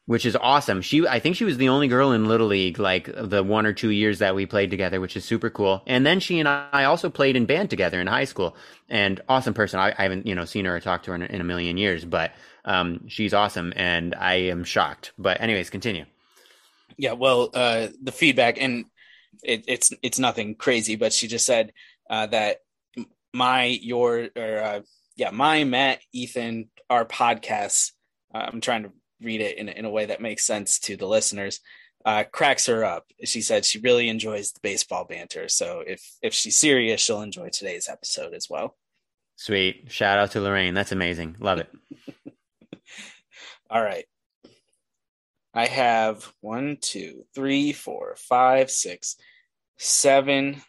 Which is awesome. She, I think she was the only girl in Little League, like the one or two years that we played together, which is super cool. And then she and I also played in band together in high school. And awesome person. I, I haven't, you know, seen her or talked to her in, in a million years, but um, she's awesome, and I am shocked. But anyways, continue. Yeah, well, uh, the feedback and it, it's it's nothing crazy, but she just said uh, that my your or uh, yeah my Matt Ethan our podcasts. Uh, I'm trying to read it in, in a way that makes sense to the listeners. Uh, cracks her up. She said she really enjoys the baseball banter. So if if she's serious, she'll enjoy today's episode as well. Sweet. Shout out to Lorraine. That's amazing. Love it. All right. I have one, two, three, four, five, six, seven,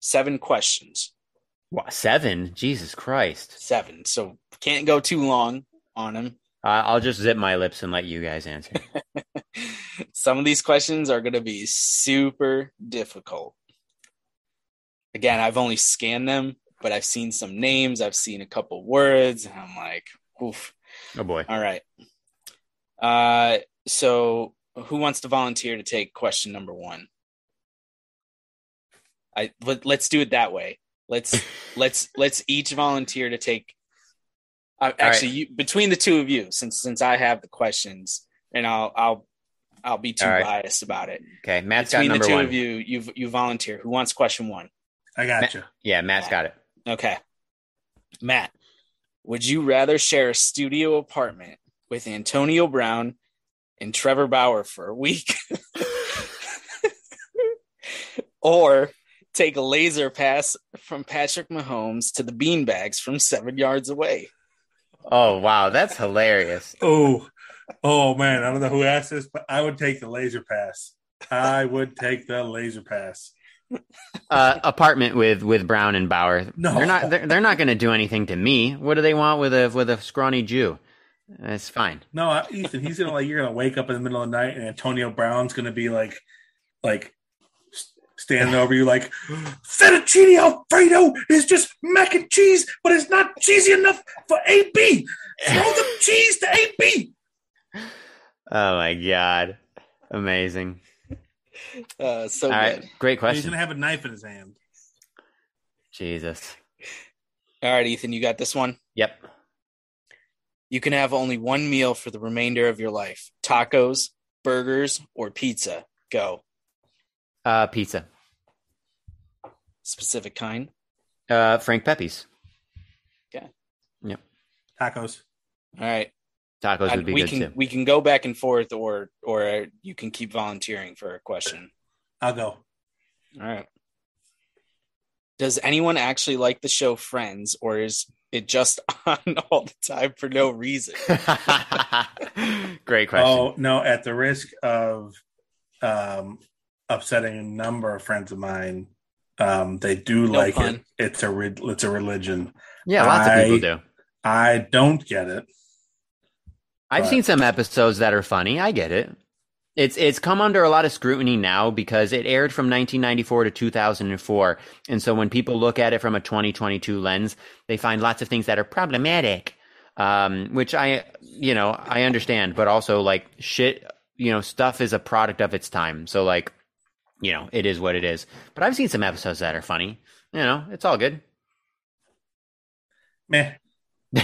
seven questions. Wow, seven? Jesus Christ. Seven. So can't go too long on them. Uh, I'll just zip my lips and let you guys answer. Some of these questions are going to be super difficult. Again, I've only scanned them, but I've seen some names, I've seen a couple words, and I'm like, oof. Oh boy. All right. Uh, so who wants to volunteer to take question number one? I let, let's do it that way. Let's let's let's each volunteer to take. Uh, actually, you, between the two of you, since since I have the questions, and I'll I'll I'll be too All right. biased about it. Okay, Matt's between got the number two one. of you, you you volunteer. Who wants question one? I got you. Yeah, Matt's got it. Okay. Matt, would you rather share a studio apartment with Antonio Brown and Trevor Bauer for a week? or take a laser pass from Patrick Mahomes to the beanbags from seven yards away? Oh wow, that's hilarious. Oh, oh man, I don't know who asked this, but I would take the laser pass. I would take the laser pass. Uh, apartment with with Brown and Bauer. No. they're not. They're, they're not going to do anything to me. What do they want with a with a scrawny Jew? It's fine. No, Ethan, he's gonna like you're gonna wake up in the middle of the night and Antonio Brown's gonna be like, like s- standing over you like fettuccine alfredo is just mac and cheese, but it's not cheesy enough for AB. Throw the cheese to AB. Oh my god, amazing. Uh, so All good. right, great He's gonna have a knife in his hand. Jesus. All right, Ethan, you got this one. Yep. You can have only one meal for the remainder of your life tacos, burgers, or pizza. Go. Uh, pizza. Specific kind. Uh, Frank Pepe's Okay. Yep. Tacos. All right. tacos I- would be we good can too. we can go back and forth, or or you can keep volunteering for a question. I'll go. All right. Does anyone actually like the show Friends, or is it just on all the time for no reason? great question. Oh no! At the risk of um, upsetting a number of friends of mine, um, they do No like pun. it. It's a re- it's a religion. yeah, lots of I- people do. I don't get it. I've But- seen some episodes that are funny. I get it. It's it's come under a lot of scrutiny now because it aired from 1994 to 2004, and so when people look at it from a 2022 lens, they find lots of things that are problematic. Um, which I, you know, I understand, but also like shit, you know, stuff is a product of its time. So like, you know, it is what it is. But I've seen some episodes that are funny. You know, it's all good. Meh.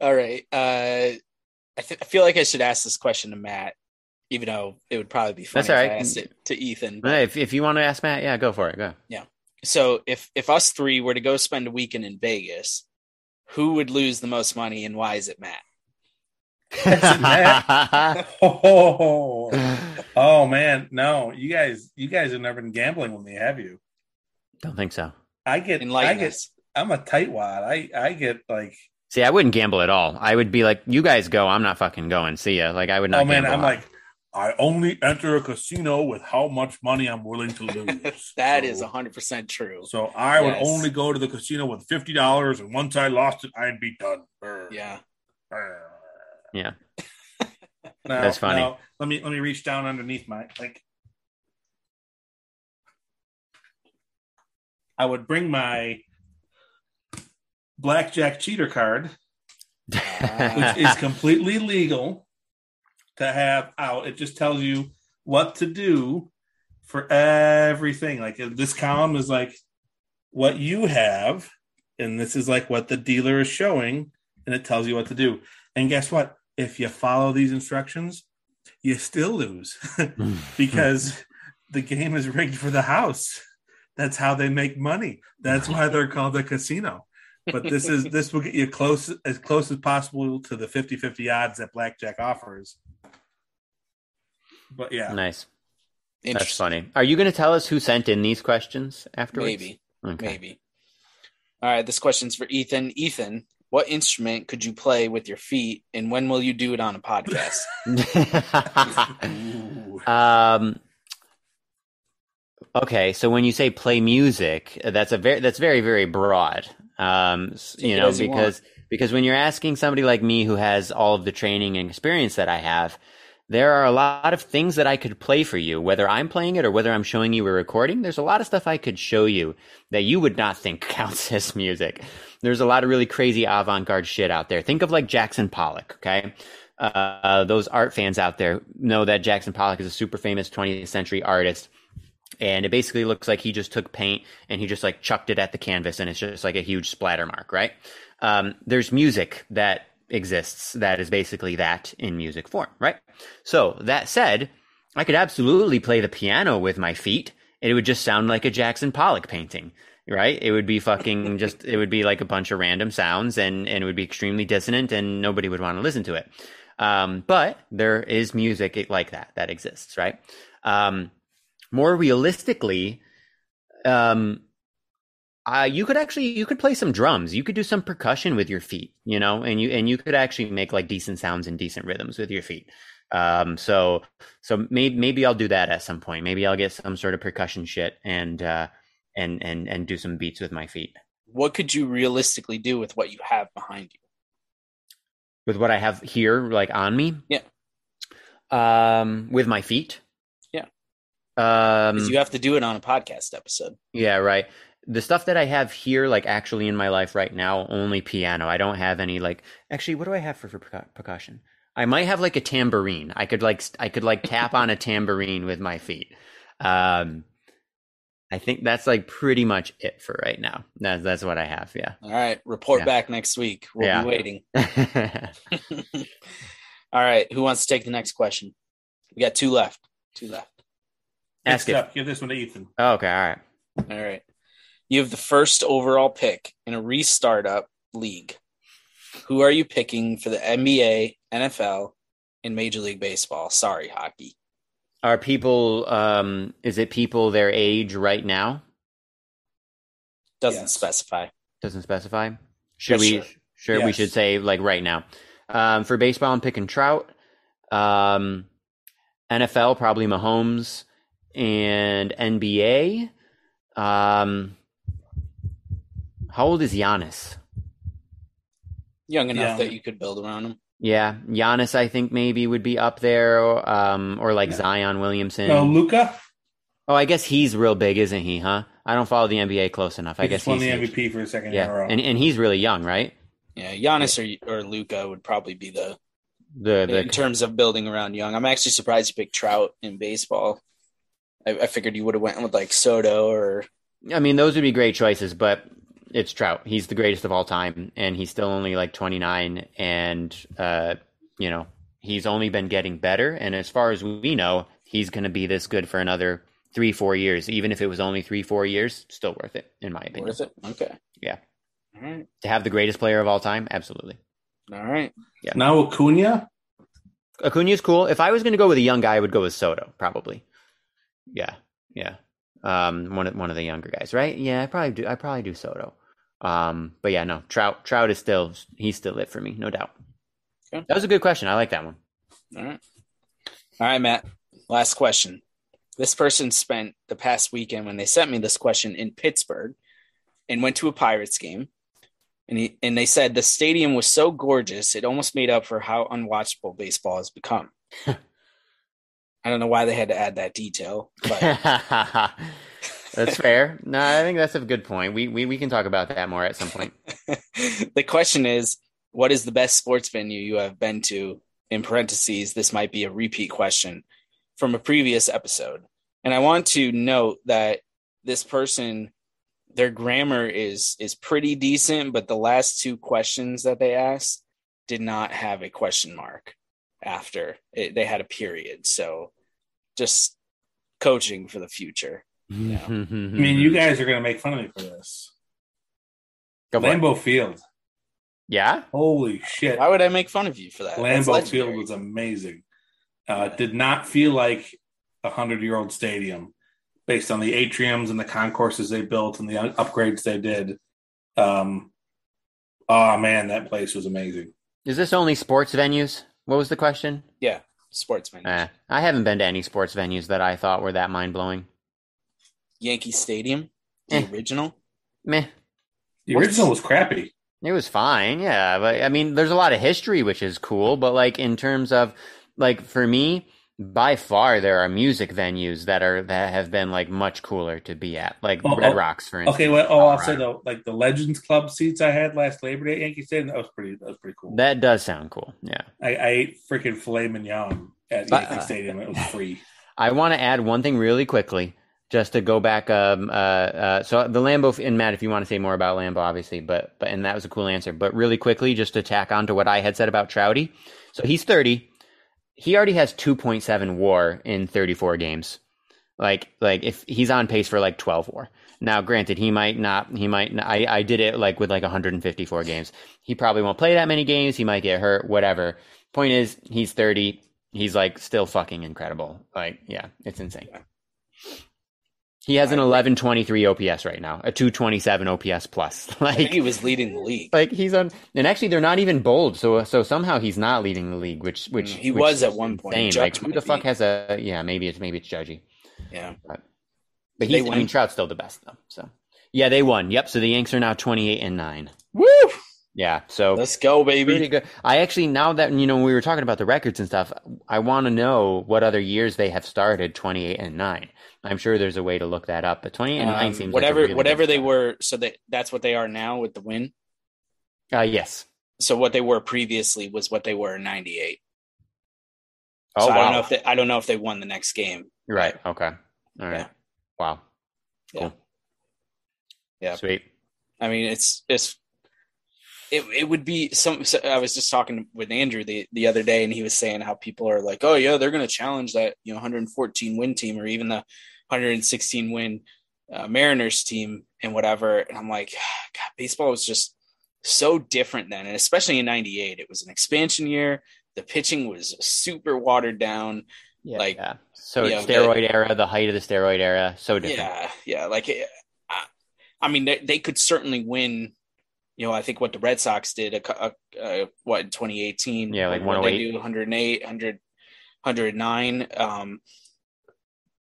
all right. Uh, I, th- I feel like I should ask this question to Matt, even though it would probably be funny That's all if I asked it to Ethan. but- Hey, if if you want to ask Matt, yeah, go for it. Go. Yeah. So if if us three were to go spend a weekend in Vegas, who would lose the most money, and why is it Matt? Oh, oh man, no! You guys, you guys have never been gambling with me, have you? Don't think so. I get, I Enlighten get. I'm a tightwad. I, I get like, See, I wouldn't gamble at all. I would be like, "You guys go. I'm not fucking going. See ya." Like I would not. oh man, I'm like, I only enter a casino with how much money I'm willing to lose. That so, is hundred percent true. So I would only go to the casino with fifty dollars, and once I lost it, I'd be done. Yeah. Yeah. That's funny. now, let me let me reach down underneath my like. I would bring my blackjack cheater card, which is completely legal to have out. It just tells you what to do for everything. Like this column is like what you have, and this is like what the dealer is showing, and it tells you what to do. And guess what? If you follow these instructions, you still lose hmm. because the game is rigged for the house. That's how they make money. That's why they're called a casino. But this is this will get you close as close as possible to the 50-50 odds that blackjack offers. But yeah, nice. That's funny. Are you going to tell us who sent in these questions afterwards? Maybe. Okay. Maybe. All right. This question's for Ethan. Ethan, what instrument could you play with your feet, and when will you do it on a podcast? Um. Okay, so when you say play music, that's a very that's very very broad. Um, you it know, you because because when you're asking somebody like me who has all of the training and experience that I have, there are a lot of things that I could play for you, whether I'm playing it or whether I'm showing you a recording. There's a lot of stuff I could show you that you would not think counts as music. There's a lot of really crazy avant-garde shit out there. Think of like Jackson Pollock, okay? Uh, those art fans out there know that Jackson Pollock is a super famous 20th century artist. And it basically looks like he just took paint and he just like chucked it at the canvas and it's just like a huge splatter mark, right? Um, there's music that exists that is basically that in music form, right? So that said, I could absolutely play the piano with my feet. And it would just sound like a Jackson Pollock painting, right? It would be fucking just, it would be like a bunch of random sounds and, and it would be extremely dissonant and nobody would want to listen to it. Um, but there is music like that that exists, right? Um, more realistically, um, uh, you could actually you could play some drums. You could do some percussion with your feet, you know, and you and you could actually make like decent sounds and decent rhythms with your feet. Um, so so maybe maybe I'll do that at some point. Maybe I'll get some sort of percussion shit and uh, and and and do some beats with my feet. what could you realistically do with what you have behind you? With what I have here, like on me. Yeah. Um, with my feet. Yeah. Um, you have to do it on a podcast episode. Yeah, right. The stuff that I have here, like actually in my life right now, only piano. I don't have any like. Actually, what do I have for, for percussion? I might have like a tambourine. I could like I could like tap on a tambourine with my feet. Um, I think that's like pretty much it for right now. That's that's what I have. Yeah. All right. Report Yeah. back next week. We'll Yeah. be waiting. All right. Who wants to take the next question? We got two left. Two left. Ask Next it. up, give this one to Ethan. Oh, okay. All right. All right. You have the first overall pick in a restart up league. Who are you picking for the NBA, NFL, and Major League Baseball? Sorry, hockey. Are people? Um, is it people their age right now? Doesn't Yes. specify. Doesn't specify. Should Yes, we? sure. Sure, we should say like right now. Um, for baseball, I'm picking Trout. Um, NFL probably Mahomes, and NBA. Um, how old is Giannis? Young enough Yeah. that you could build around him. Yeah, Giannis, I think maybe would be up there, or, um, or like Yeah. Zion Williamson. No, Luka. oh, I guess he's real big, isn't he? Huh? I don't follow the NBA close enough. I guess just won he's the huge. MVP for a second year in a Yeah, row. and and he's really young, right? Yeah, Giannis or or Luka would probably be the The in terms of building around young. I'm actually surprised you picked Trout in baseball. I, I figured you would have went with like Soto or I mean, those would be great choices, but it's Trout. He's the greatest of all time, and he's still only like 29, and uh, you know, he's only been getting better. And as far as we know, he's going to be this good for another three, four years. Even if it was only three, four years, still worth it, in my opinion. worth it. Okay. Yeah. All right. To have the greatest player of all time, absolutely. All right. Yeah. Now Acuna. Acuna's cool. If I was going to go with a young guy, I would go with Soto, probably. Yeah, yeah. Um, one of one of the younger guys, right? Yeah, I probably do. I probably do Soto. Um, but yeah, no. Trout. Trout is still he's still it for me, no doubt. Okay. That was a good question. I like that one. All right. All right, Matt. Last question. This person spent the past weekend when they sent me this question in Pittsburgh and went to a Pirates game. And he, and they said the stadium was so gorgeous it almost made up for how unwatchable baseball has become. I don't know why they had to add that detail, but That's fair. No, I think that's a good point. We, we we can talk about that more at some point. the question is, what is the best sports venue you have been to? In parentheses, this might be a repeat question from a previous episode. And I want to note that this person, their grammar is is pretty decent, but the last two questions that they asked did not have a question mark after it, they had a period. So just coaching for the future. Yeah. I mean, you guys are going to make fun of me for this. Go for it. Lambeau Field. Yeah. Holy shit. Why would I make fun of you for that? That's Lambeau. Field was amazing. Uh, it did not feel like a hundred year old stadium based on the atriums and the concourses they built and the upgrades they did. Um, oh man, that place was amazing. Is this only sports venues? What was the question? yeah, sportsman. Eh, I haven't been to any sports venues that I thought were that mind blowing. Yankee Stadium, the Eh. original. Meh. The original was crappy. It was fine, yeah. But I mean, there's a lot of history, which is cool. But like in terms of, like for me, by far there are music venues that are that have been like much cooler to be at, like Oh, Red oh, Rocks, for instance. Okay, well, oh, I'll say though, like the Legends Club seats I had last Labor Day at Yankee Stadium, that was pretty. That was pretty cool. That does sound cool. Yeah. I, I ate freaking filet mignon at But, Yankee uh, Stadium. It was free. I want to add one thing really quickly, just to go back. Um, uh, uh, so the Lambeau and Matt, if you want to say more about Lambeau, obviously, but but and that was a cool answer. But really quickly, just to tack on to what I had said about Trouty. So he's thirty. He already has two point seven WAR in thirty four games. Like like if he's on pace for like twelve WAR. Now, granted, he might not. He might. Not, I I did it like with like one hundred and fifty four games. He probably won't play that many games. He might get hurt. Whatever. Point is, he's thirty he's like still fucking incredible. Like, yeah, it's insane. He has an 1123 OPS right now, a 227 OPS plus. I think he was leading the league. like he's on, and actually they're not even bold. So, so somehow he's not leading the league, which, which Mm, he which was at one point. Like, who the might fuck be. has a? Yeah, maybe it's maybe it's Judgy, Yeah. but They he's. I mean, Trout's still the best though. So, yeah, they won. Yep. So the Yanks are now 28 and nine. Woo! Yeah. So Let's go, Pretty baby. good. I actually now that you know we were talking about the records and stuff, I want to know what other years they have started twenty eight and nine. I'm sure there's a way to look that up, but twenty eight and nine Um, seems whatever like really whatever they start. were, so that that's what they are now with the win. Uh, yes. So what they were previously was what they were in '98. Oh so I wow. don't know if they, I don't know if they won the next game. right. Okay. All right. Yeah. Wow. Yeah. Yeah. Sweet. I mean, it's it's it it would be some. So I was just talking with Andrew the the other day, and he was saying how people are like, oh yeah, they're going to challenge that you know 114 win team or even the 116 win uh, Mariners team and whatever. And I'm like, God, baseball was just so different then, and especially in '98, it was an expansion year. The pitching was super watered down. Yeah. Like, yeah. So you know, steroid era, the height of the steroid era, so different. Yeah, yeah. Like, I, I mean, they, they could certainly win. You know, I think what the Red Sox did, a, a, a, what in 2018? Yeah, like what they 108. do 108, 100, 109. Um,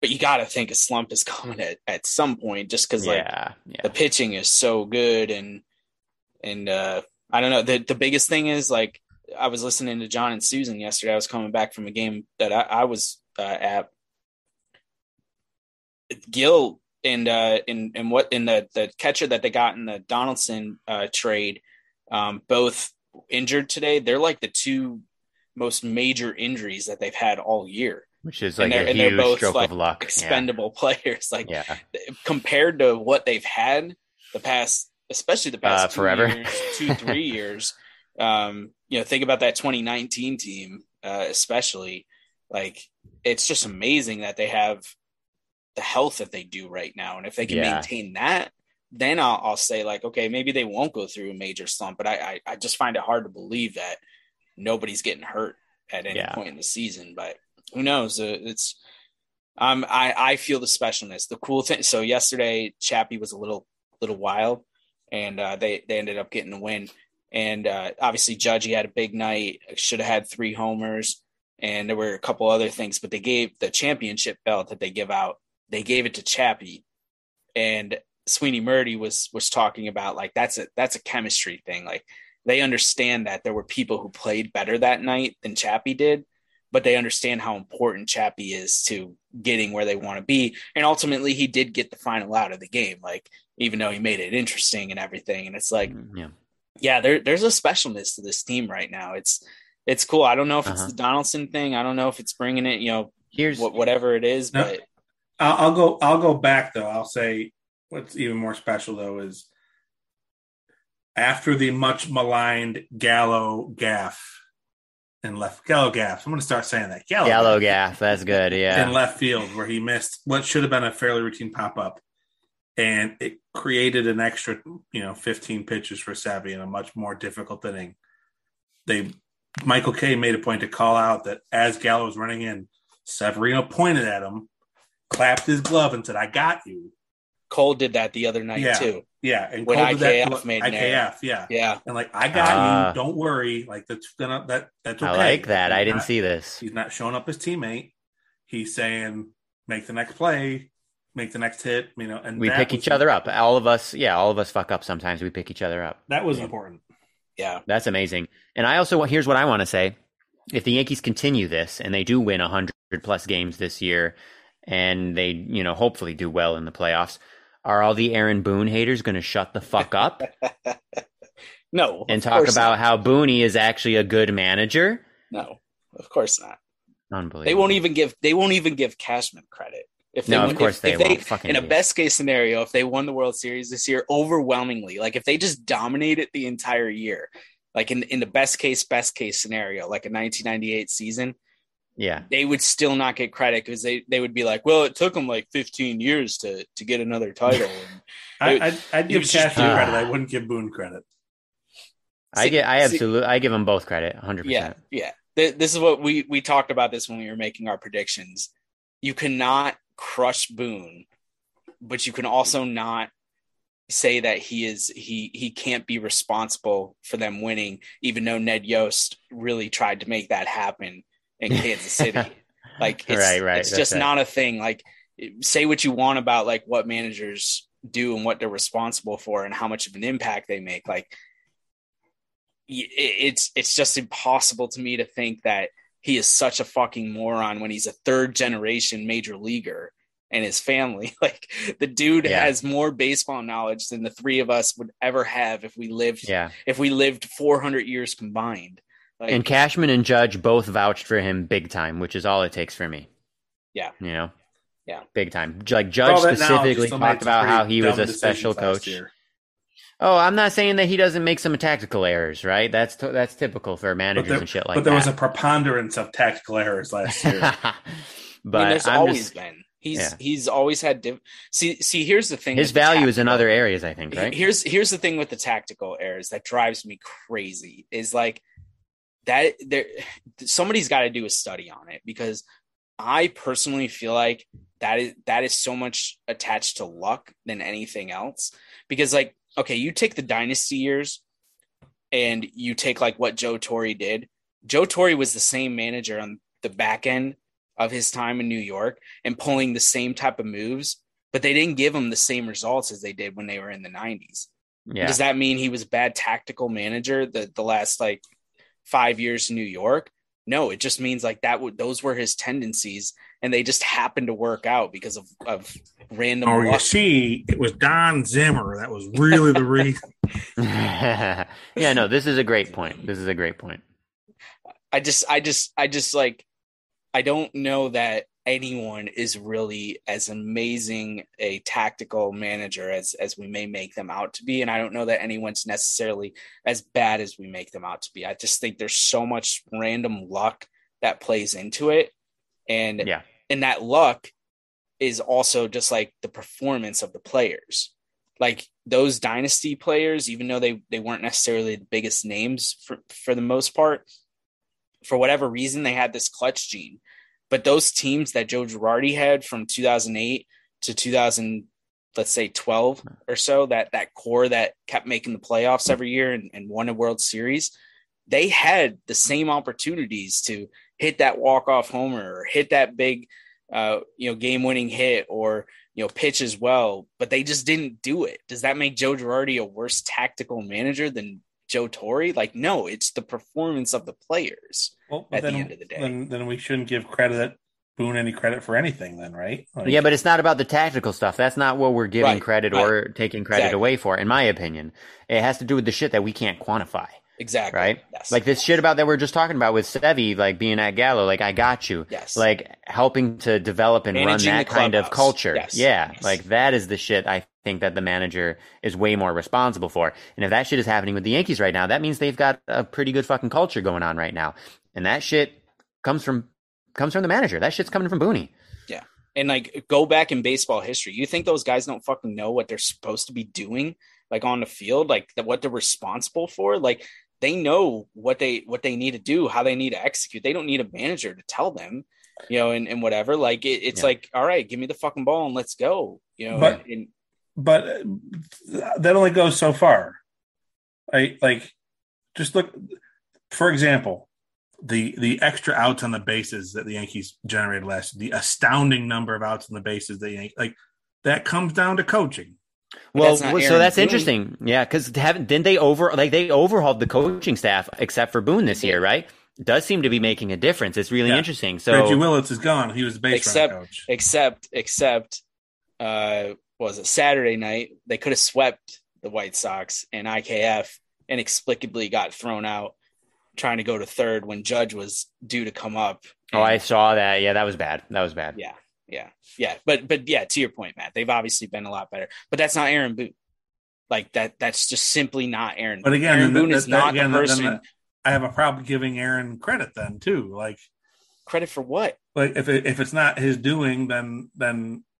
but you got to think a slump is coming at, at some point, just because like yeah. Yeah. the pitching is so good and and uh I don't know the the biggest thing is like I was listening to John and Suzyn yesterday. I was coming back from a game that I, I was uh, at. Gil and uh and and what in the the catcher that they got in the Donaldson uh trade, um both injured today. They're like the two most major injuries that they've had all year. Which is and like they're- a and they're both, like. Expendable players. Like Yeah. yeah. compared to what they've had the past, especially the past Uh, two forever. years, two three years. Um, you know, think about that 2019 team, uh, especially. Like, it's just amazing that they have the health that they do right now, and if they can Yeah. maintain that, then I'll, I'll say like, okay, maybe they won't go through a major slump. But I, I, I just find it hard to believe that nobody's getting hurt at any Yeah. point in the season. But who knows? Uh, it's um, I I feel the specialness. The cool thing. So yesterday, Chappie was a little little wild, and uh, they they ended up getting the win. And uh, obviously, Judgy had a big night. Should have had three homers, and there were a couple other things. But they gave the championship belt that they give out. They gave it to Chappie, and Sweeny Murti was was talking about like that's a that's a chemistry thing. Like they understand that there were people who played better that night than Chappie did, but they understand how important Chappie is to getting where they want to be. And ultimately, he did get the final out of the game, like even though he made it interesting and everything. And it's like, yeah. yeah, there, there's a specialness to this team right now. It's it's cool. I don't know if it's Uh-huh. the Donaldson thing. I don't know if it's bringing it, you know, Here's wh- whatever it is, No. but I'll, I'll go. I'll go back though. I'll say what's even more special though is after the much maligned Gallo gaff and left Gallo gaff. I'm going to start saying that Gallo, Gallo gaff gaff. That's good. Yeah, in left field where he missed what should have been a fairly routine pop up, and it created an extra you know 15 pitches for Savvy in a much more difficult inning. They Michael Kay made a point to call out that as Gallo was running in, Severino pointed at him, clapped his glove, and said, "I got you." Cole did that the other night Yeah. too. Yeah, and When Cole did that IKF to- made an IKF, yeah, Yeah. and like I got Ah. you. Don't worry, like that's gonna that that's okay. I like that. I didn't not- see this. He's not showing up his teammate. He's saying, "Make the next play, make the next hit." You know, and We pick each other up. All of us, yeah, all of us fuck up sometimes. We pick each other up. That was important. Yeah. That's amazing. And I also want, here's what I want to say: if the Yankees continue this and they do win hundred plus games this year, and they you know hopefully do well in the playoffs, are all the Aaron Boone haters going to shut the fuck up No. and talk about not. how Booney is actually a good manager? No. Of course not. Unbelievable. They won't even give they won't even give Cashman credit. If they No, of course if, they if won't. Fucking in a best case scenario, if they won the World Series this year overwhelmingly, like if they just dominate it the entire year, like in in the best case, best case scenario, like a 1998 season, Yeah. they would still not get credit because they they would be like, well, it took them like 15 years to to get another title. I, It- I'd, I'd give was just- Cashman Ah. credit. I wouldn't give Boone credit. I get. I absolutely. I give them both credit. Hundred yeah percent. yeah Th- this is what we we talked about this when we were making our predictions you cannot crush boone but you can also not say that he is he he can't be responsible for them winning even though ned yost really tried to make that happen in kansas city like it's, Right, right, it's just right. not a thing like say what you want about like what managers do and what they're responsible for and how much of an impact they make like it's it's just impossible to me to think that he is such a fucking moron when he's a third generation major leaguer and his family like the dude Yeah. has more baseball knowledge than the three of us would ever have if we lived Yeah. if we lived 400 years combined like And Cashman and Judge both vouched for him big time, which is all it takes for me. Yeah. You know? Yeah. Big time. Like Judge all that knowledge, specifically still talked about how he was a special coach. Oh, I'm not saying that he doesn't make some tactical errors, right? That's t- that's typical for managers there, and shit like that. but there was a preponderance of tactical errors last year. but I mean, there's I'm always just- been he's yeah. he's always had diff- see see here's the thing his with the value is in other areas, I think, right? Here's here's the thing with the tactical errors that drives me crazy is like that there somebody's got to do a study on it because I personally feel like that is that is so much attached to luck than anything else. Because like okay you take the dynasty years and you take like what Joe Torre did. Joe Torre was the same manager on the back end of his time in New York and pulling the same type of moves but they didn't give him the same results as they did when they were in the 90s yeah. does that mean he was a bad tactical manager the, the last like five years in New York? No, it just means like that would those were his tendencies and they just happened to work out because of, of random Or Oh, you see, it was Don Zimmer that was really the reason. yeah, no, this is a great point. This is a great point. I just I just I just like I don't know that anyone is really as amazing a tactical manager as as we may make them out to be and I don't know that anyone's necessarily as bad as we make them out to be. I just think there's so much random luck that plays into it and Yeah. and that luck is also just like the performance of the players. Like those dynasty players even though they they weren't necessarily the biggest names for for the most part for whatever reason they had this clutch gene but those teams that joe girardi had from 2008 to 2000 let's say 12 or so that that core that kept making the playoffs every year and, and won a world series they had the same opportunities to hit that walk-off homer or hit that big uh, you know game-winning hit or you know pitch as well but they just didn't do it. Does that make joe girardi a worse tactical manager than Joe Torre? Like, no, it's the performance of the players Well, at then, the end of the day. then then we shouldn't give credit Boone any credit for anything, then, right? Like, Yeah, but it's not about the tactical stuff. That's not what we're giving Right, credit right. or taking credit Exactly. away for, in my opinion. It has to do with the shit that we can't quantify, exactly. right? Yes. Like this shit about that we're just talking about with Sevi, like being at Gallo, like I got you. yes. Like helping to develop and Managing run that the kind of culture. Yes, Yeah. yes. Like that is the shit I think that the manager is way more responsible for. And if that shit is happening with the Yankees right now, that means they've got a pretty good fucking culture going on right now. And that shit comes from comes from the manager. That shit's coming from Booney. Yeah. And like go back in baseball history. You think those guys don't fucking know what they're supposed to be doing, like on the field, like the, what they're responsible for? Like they know what they what they need to do, how they need to execute. They don't need a manager to tell them, you know, and, and whatever. Like it, it's Yeah. like, all right, give me the fucking ball and let's go. You know, But- and, and but uh, that only goes so far. I like just look for example, the the extra outs on the bases that the Yankees generated last, the astounding number of outs on the bases that Yan- like that comes down to coaching. Well, that's so that's Boone. interesting. Yeah, because haven't didn't they over like they overhauled the coaching staff except for Boone this year, right? Does seem to be making a difference. It's really Yeah. interesting. So Reggie Willits is gone. He was the base Except- coach. except except uh what was it Saturday night? They could have swept the White Sox and IKF inexplicably got thrown out trying to go to third when Judge was due to come up. oh, I saw that. Yeah, that was bad. That was bad. Yeah, yeah, yeah. But but yeah, to your point, Matt, they've obviously been a lot better. But that's not Aaron Boone. Like that. That's just simply not Aaron. But again, Aaron then- Boone is that- not again, the then- person. then I have a problem giving Aaron credit then too. Like Credit for what? like if it, if it's not his doing, then then like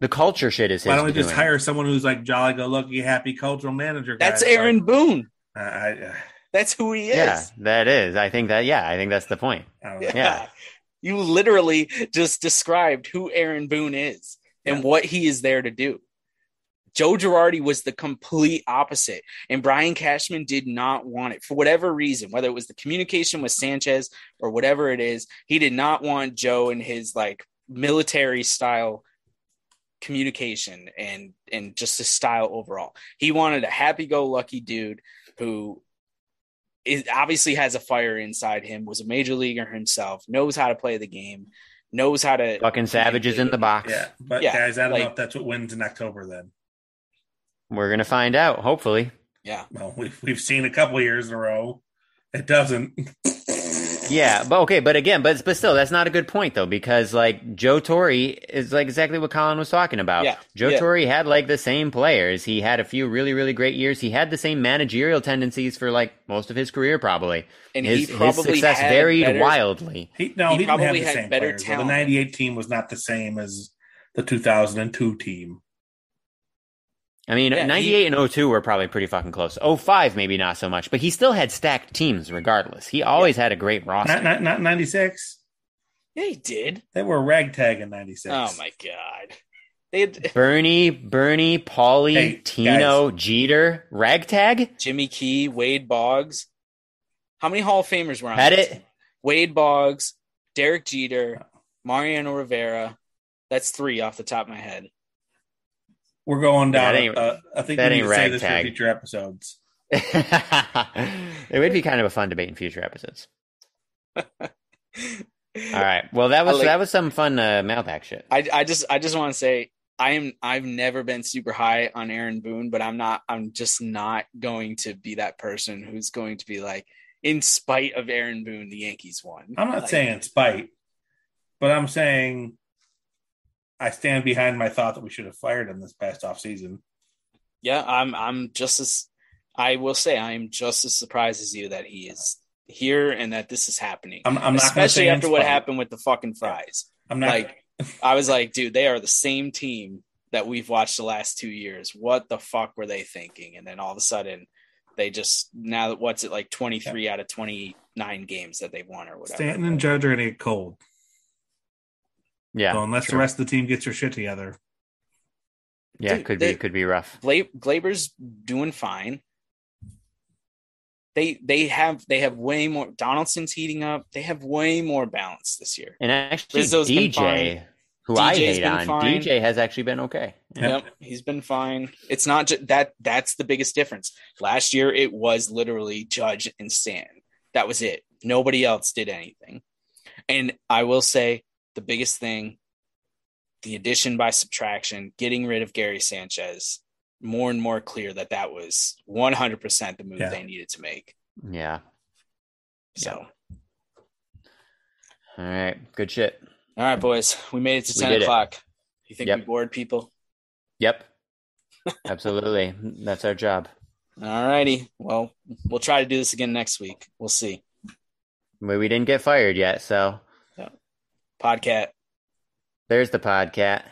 The culture shit is his. why don't we just doing. hire someone who's like jolly go lucky happy cultural manager? guy? That's Aaron Boone. Like, I, I, uh, That's who he is. Yeah, that is. I think that. Yeah, I think that's the point. I. Yeah. You literally just described who Aaron Boone is and Yeah. what he is there to do. Joe Girardi was the complete opposite, and Brian Cashman did not want it for whatever reason, whether it was the communication with Sanchez or whatever it is. He did not want Joe and his like military style communication and and just his style overall. He wanted a happy-go-lucky dude who is obviously has a fire inside him, was a major leaguer himself, knows how to play the game, knows how to Fucking savages in the box. Yeah, but Yeah, guys, I don't know if that's what wins in October. Then, We're gonna find out. Hopefully. Yeah. well, we've we've seen a couple years in a row. It doesn't. Yeah, but okay, but again, but but still, that's not a good point though, because like Joe Torre is like exactly what Colin was talking about. Yeah, Joe yeah. Torre had like the same players. He had a few really really great years. He had the same managerial tendencies for like most of his career, probably. And his, he his probably success had varied better- wildly. He no, He he, didn't probably have the had same better players. The '98 team was not the same as the 2002 team. I mean, Yeah, he- 98 and 02 were probably pretty fucking close. 05 maybe not so much, but he still had stacked teams regardless. He always had a great roster. Not not not '96. Yeah, he did. They were ragtag in '96. Oh my god. They had Bernie, Bernie, Paulie, Hey, Tino, Jeter, Ragtag. Jimmy Key, Wade Boggs. How many Hall of Famers were on Had that it? Wade Boggs, Derek Jeter, Mariano Rivera. That's three off the top of my head. We're going down. That ain't- uh, I think that we need to say this for future episodes. it would be kind of a fun debate in future episodes. All right. Well, that was like- that was some fun uh, mailbag shit. I, I just I just want to say I am I've never been super high on Aaron Boone, but I'm not I'm just not going to be that person who's going to be like, in spite of Aaron Boone, the Yankees won. I'm not Like, saying spite, but I'm saying I stand behind my thought that we should have fired him this past off season. Yeah, I'm I'm just as I will say I am just as surprised as you that he is here and that this is happening. I'm, I'm not Especially after what happened with the fucking fries. I'm not Like I was like, dude, they are the same team that we've watched the last two years. What the fuck were they thinking? And then all of a sudden, they just now that what's it like twenty three out of twenty nine games that they've won or whatever. Stanton and Judge are going to get cold. Yeah. so unless true. the rest of the team gets their shit together, yeah, Dude, could be they- could be rough. Gla- Gleyber's doing fine. They they have they have way more. Donaldson's heating up. They have way more balance this year. And actually, Rizzo's DJ, fine. who I DJ's hate been on, fine. DJ has actually been okay. Yep, he's been fine. It's not ju- that. That's the biggest difference. Last year, it was literally Judge and Stan. That was it. Nobody else did anything. And I will say the biggest thing, the addition by subtraction, getting rid of Gary Sanchez, more and more clear that that was 100% the move Yeah. they needed to make. Yeah. So, All right. Good shit. all right, boys, we made it to 10 did it. o'clock. You think Yep. we bored people? Yep. Absolutely. That's our job. All righty. Well, we'll try to do this again next week. We'll see. But we didn't get fired yet, so Podcat. there's the podcat.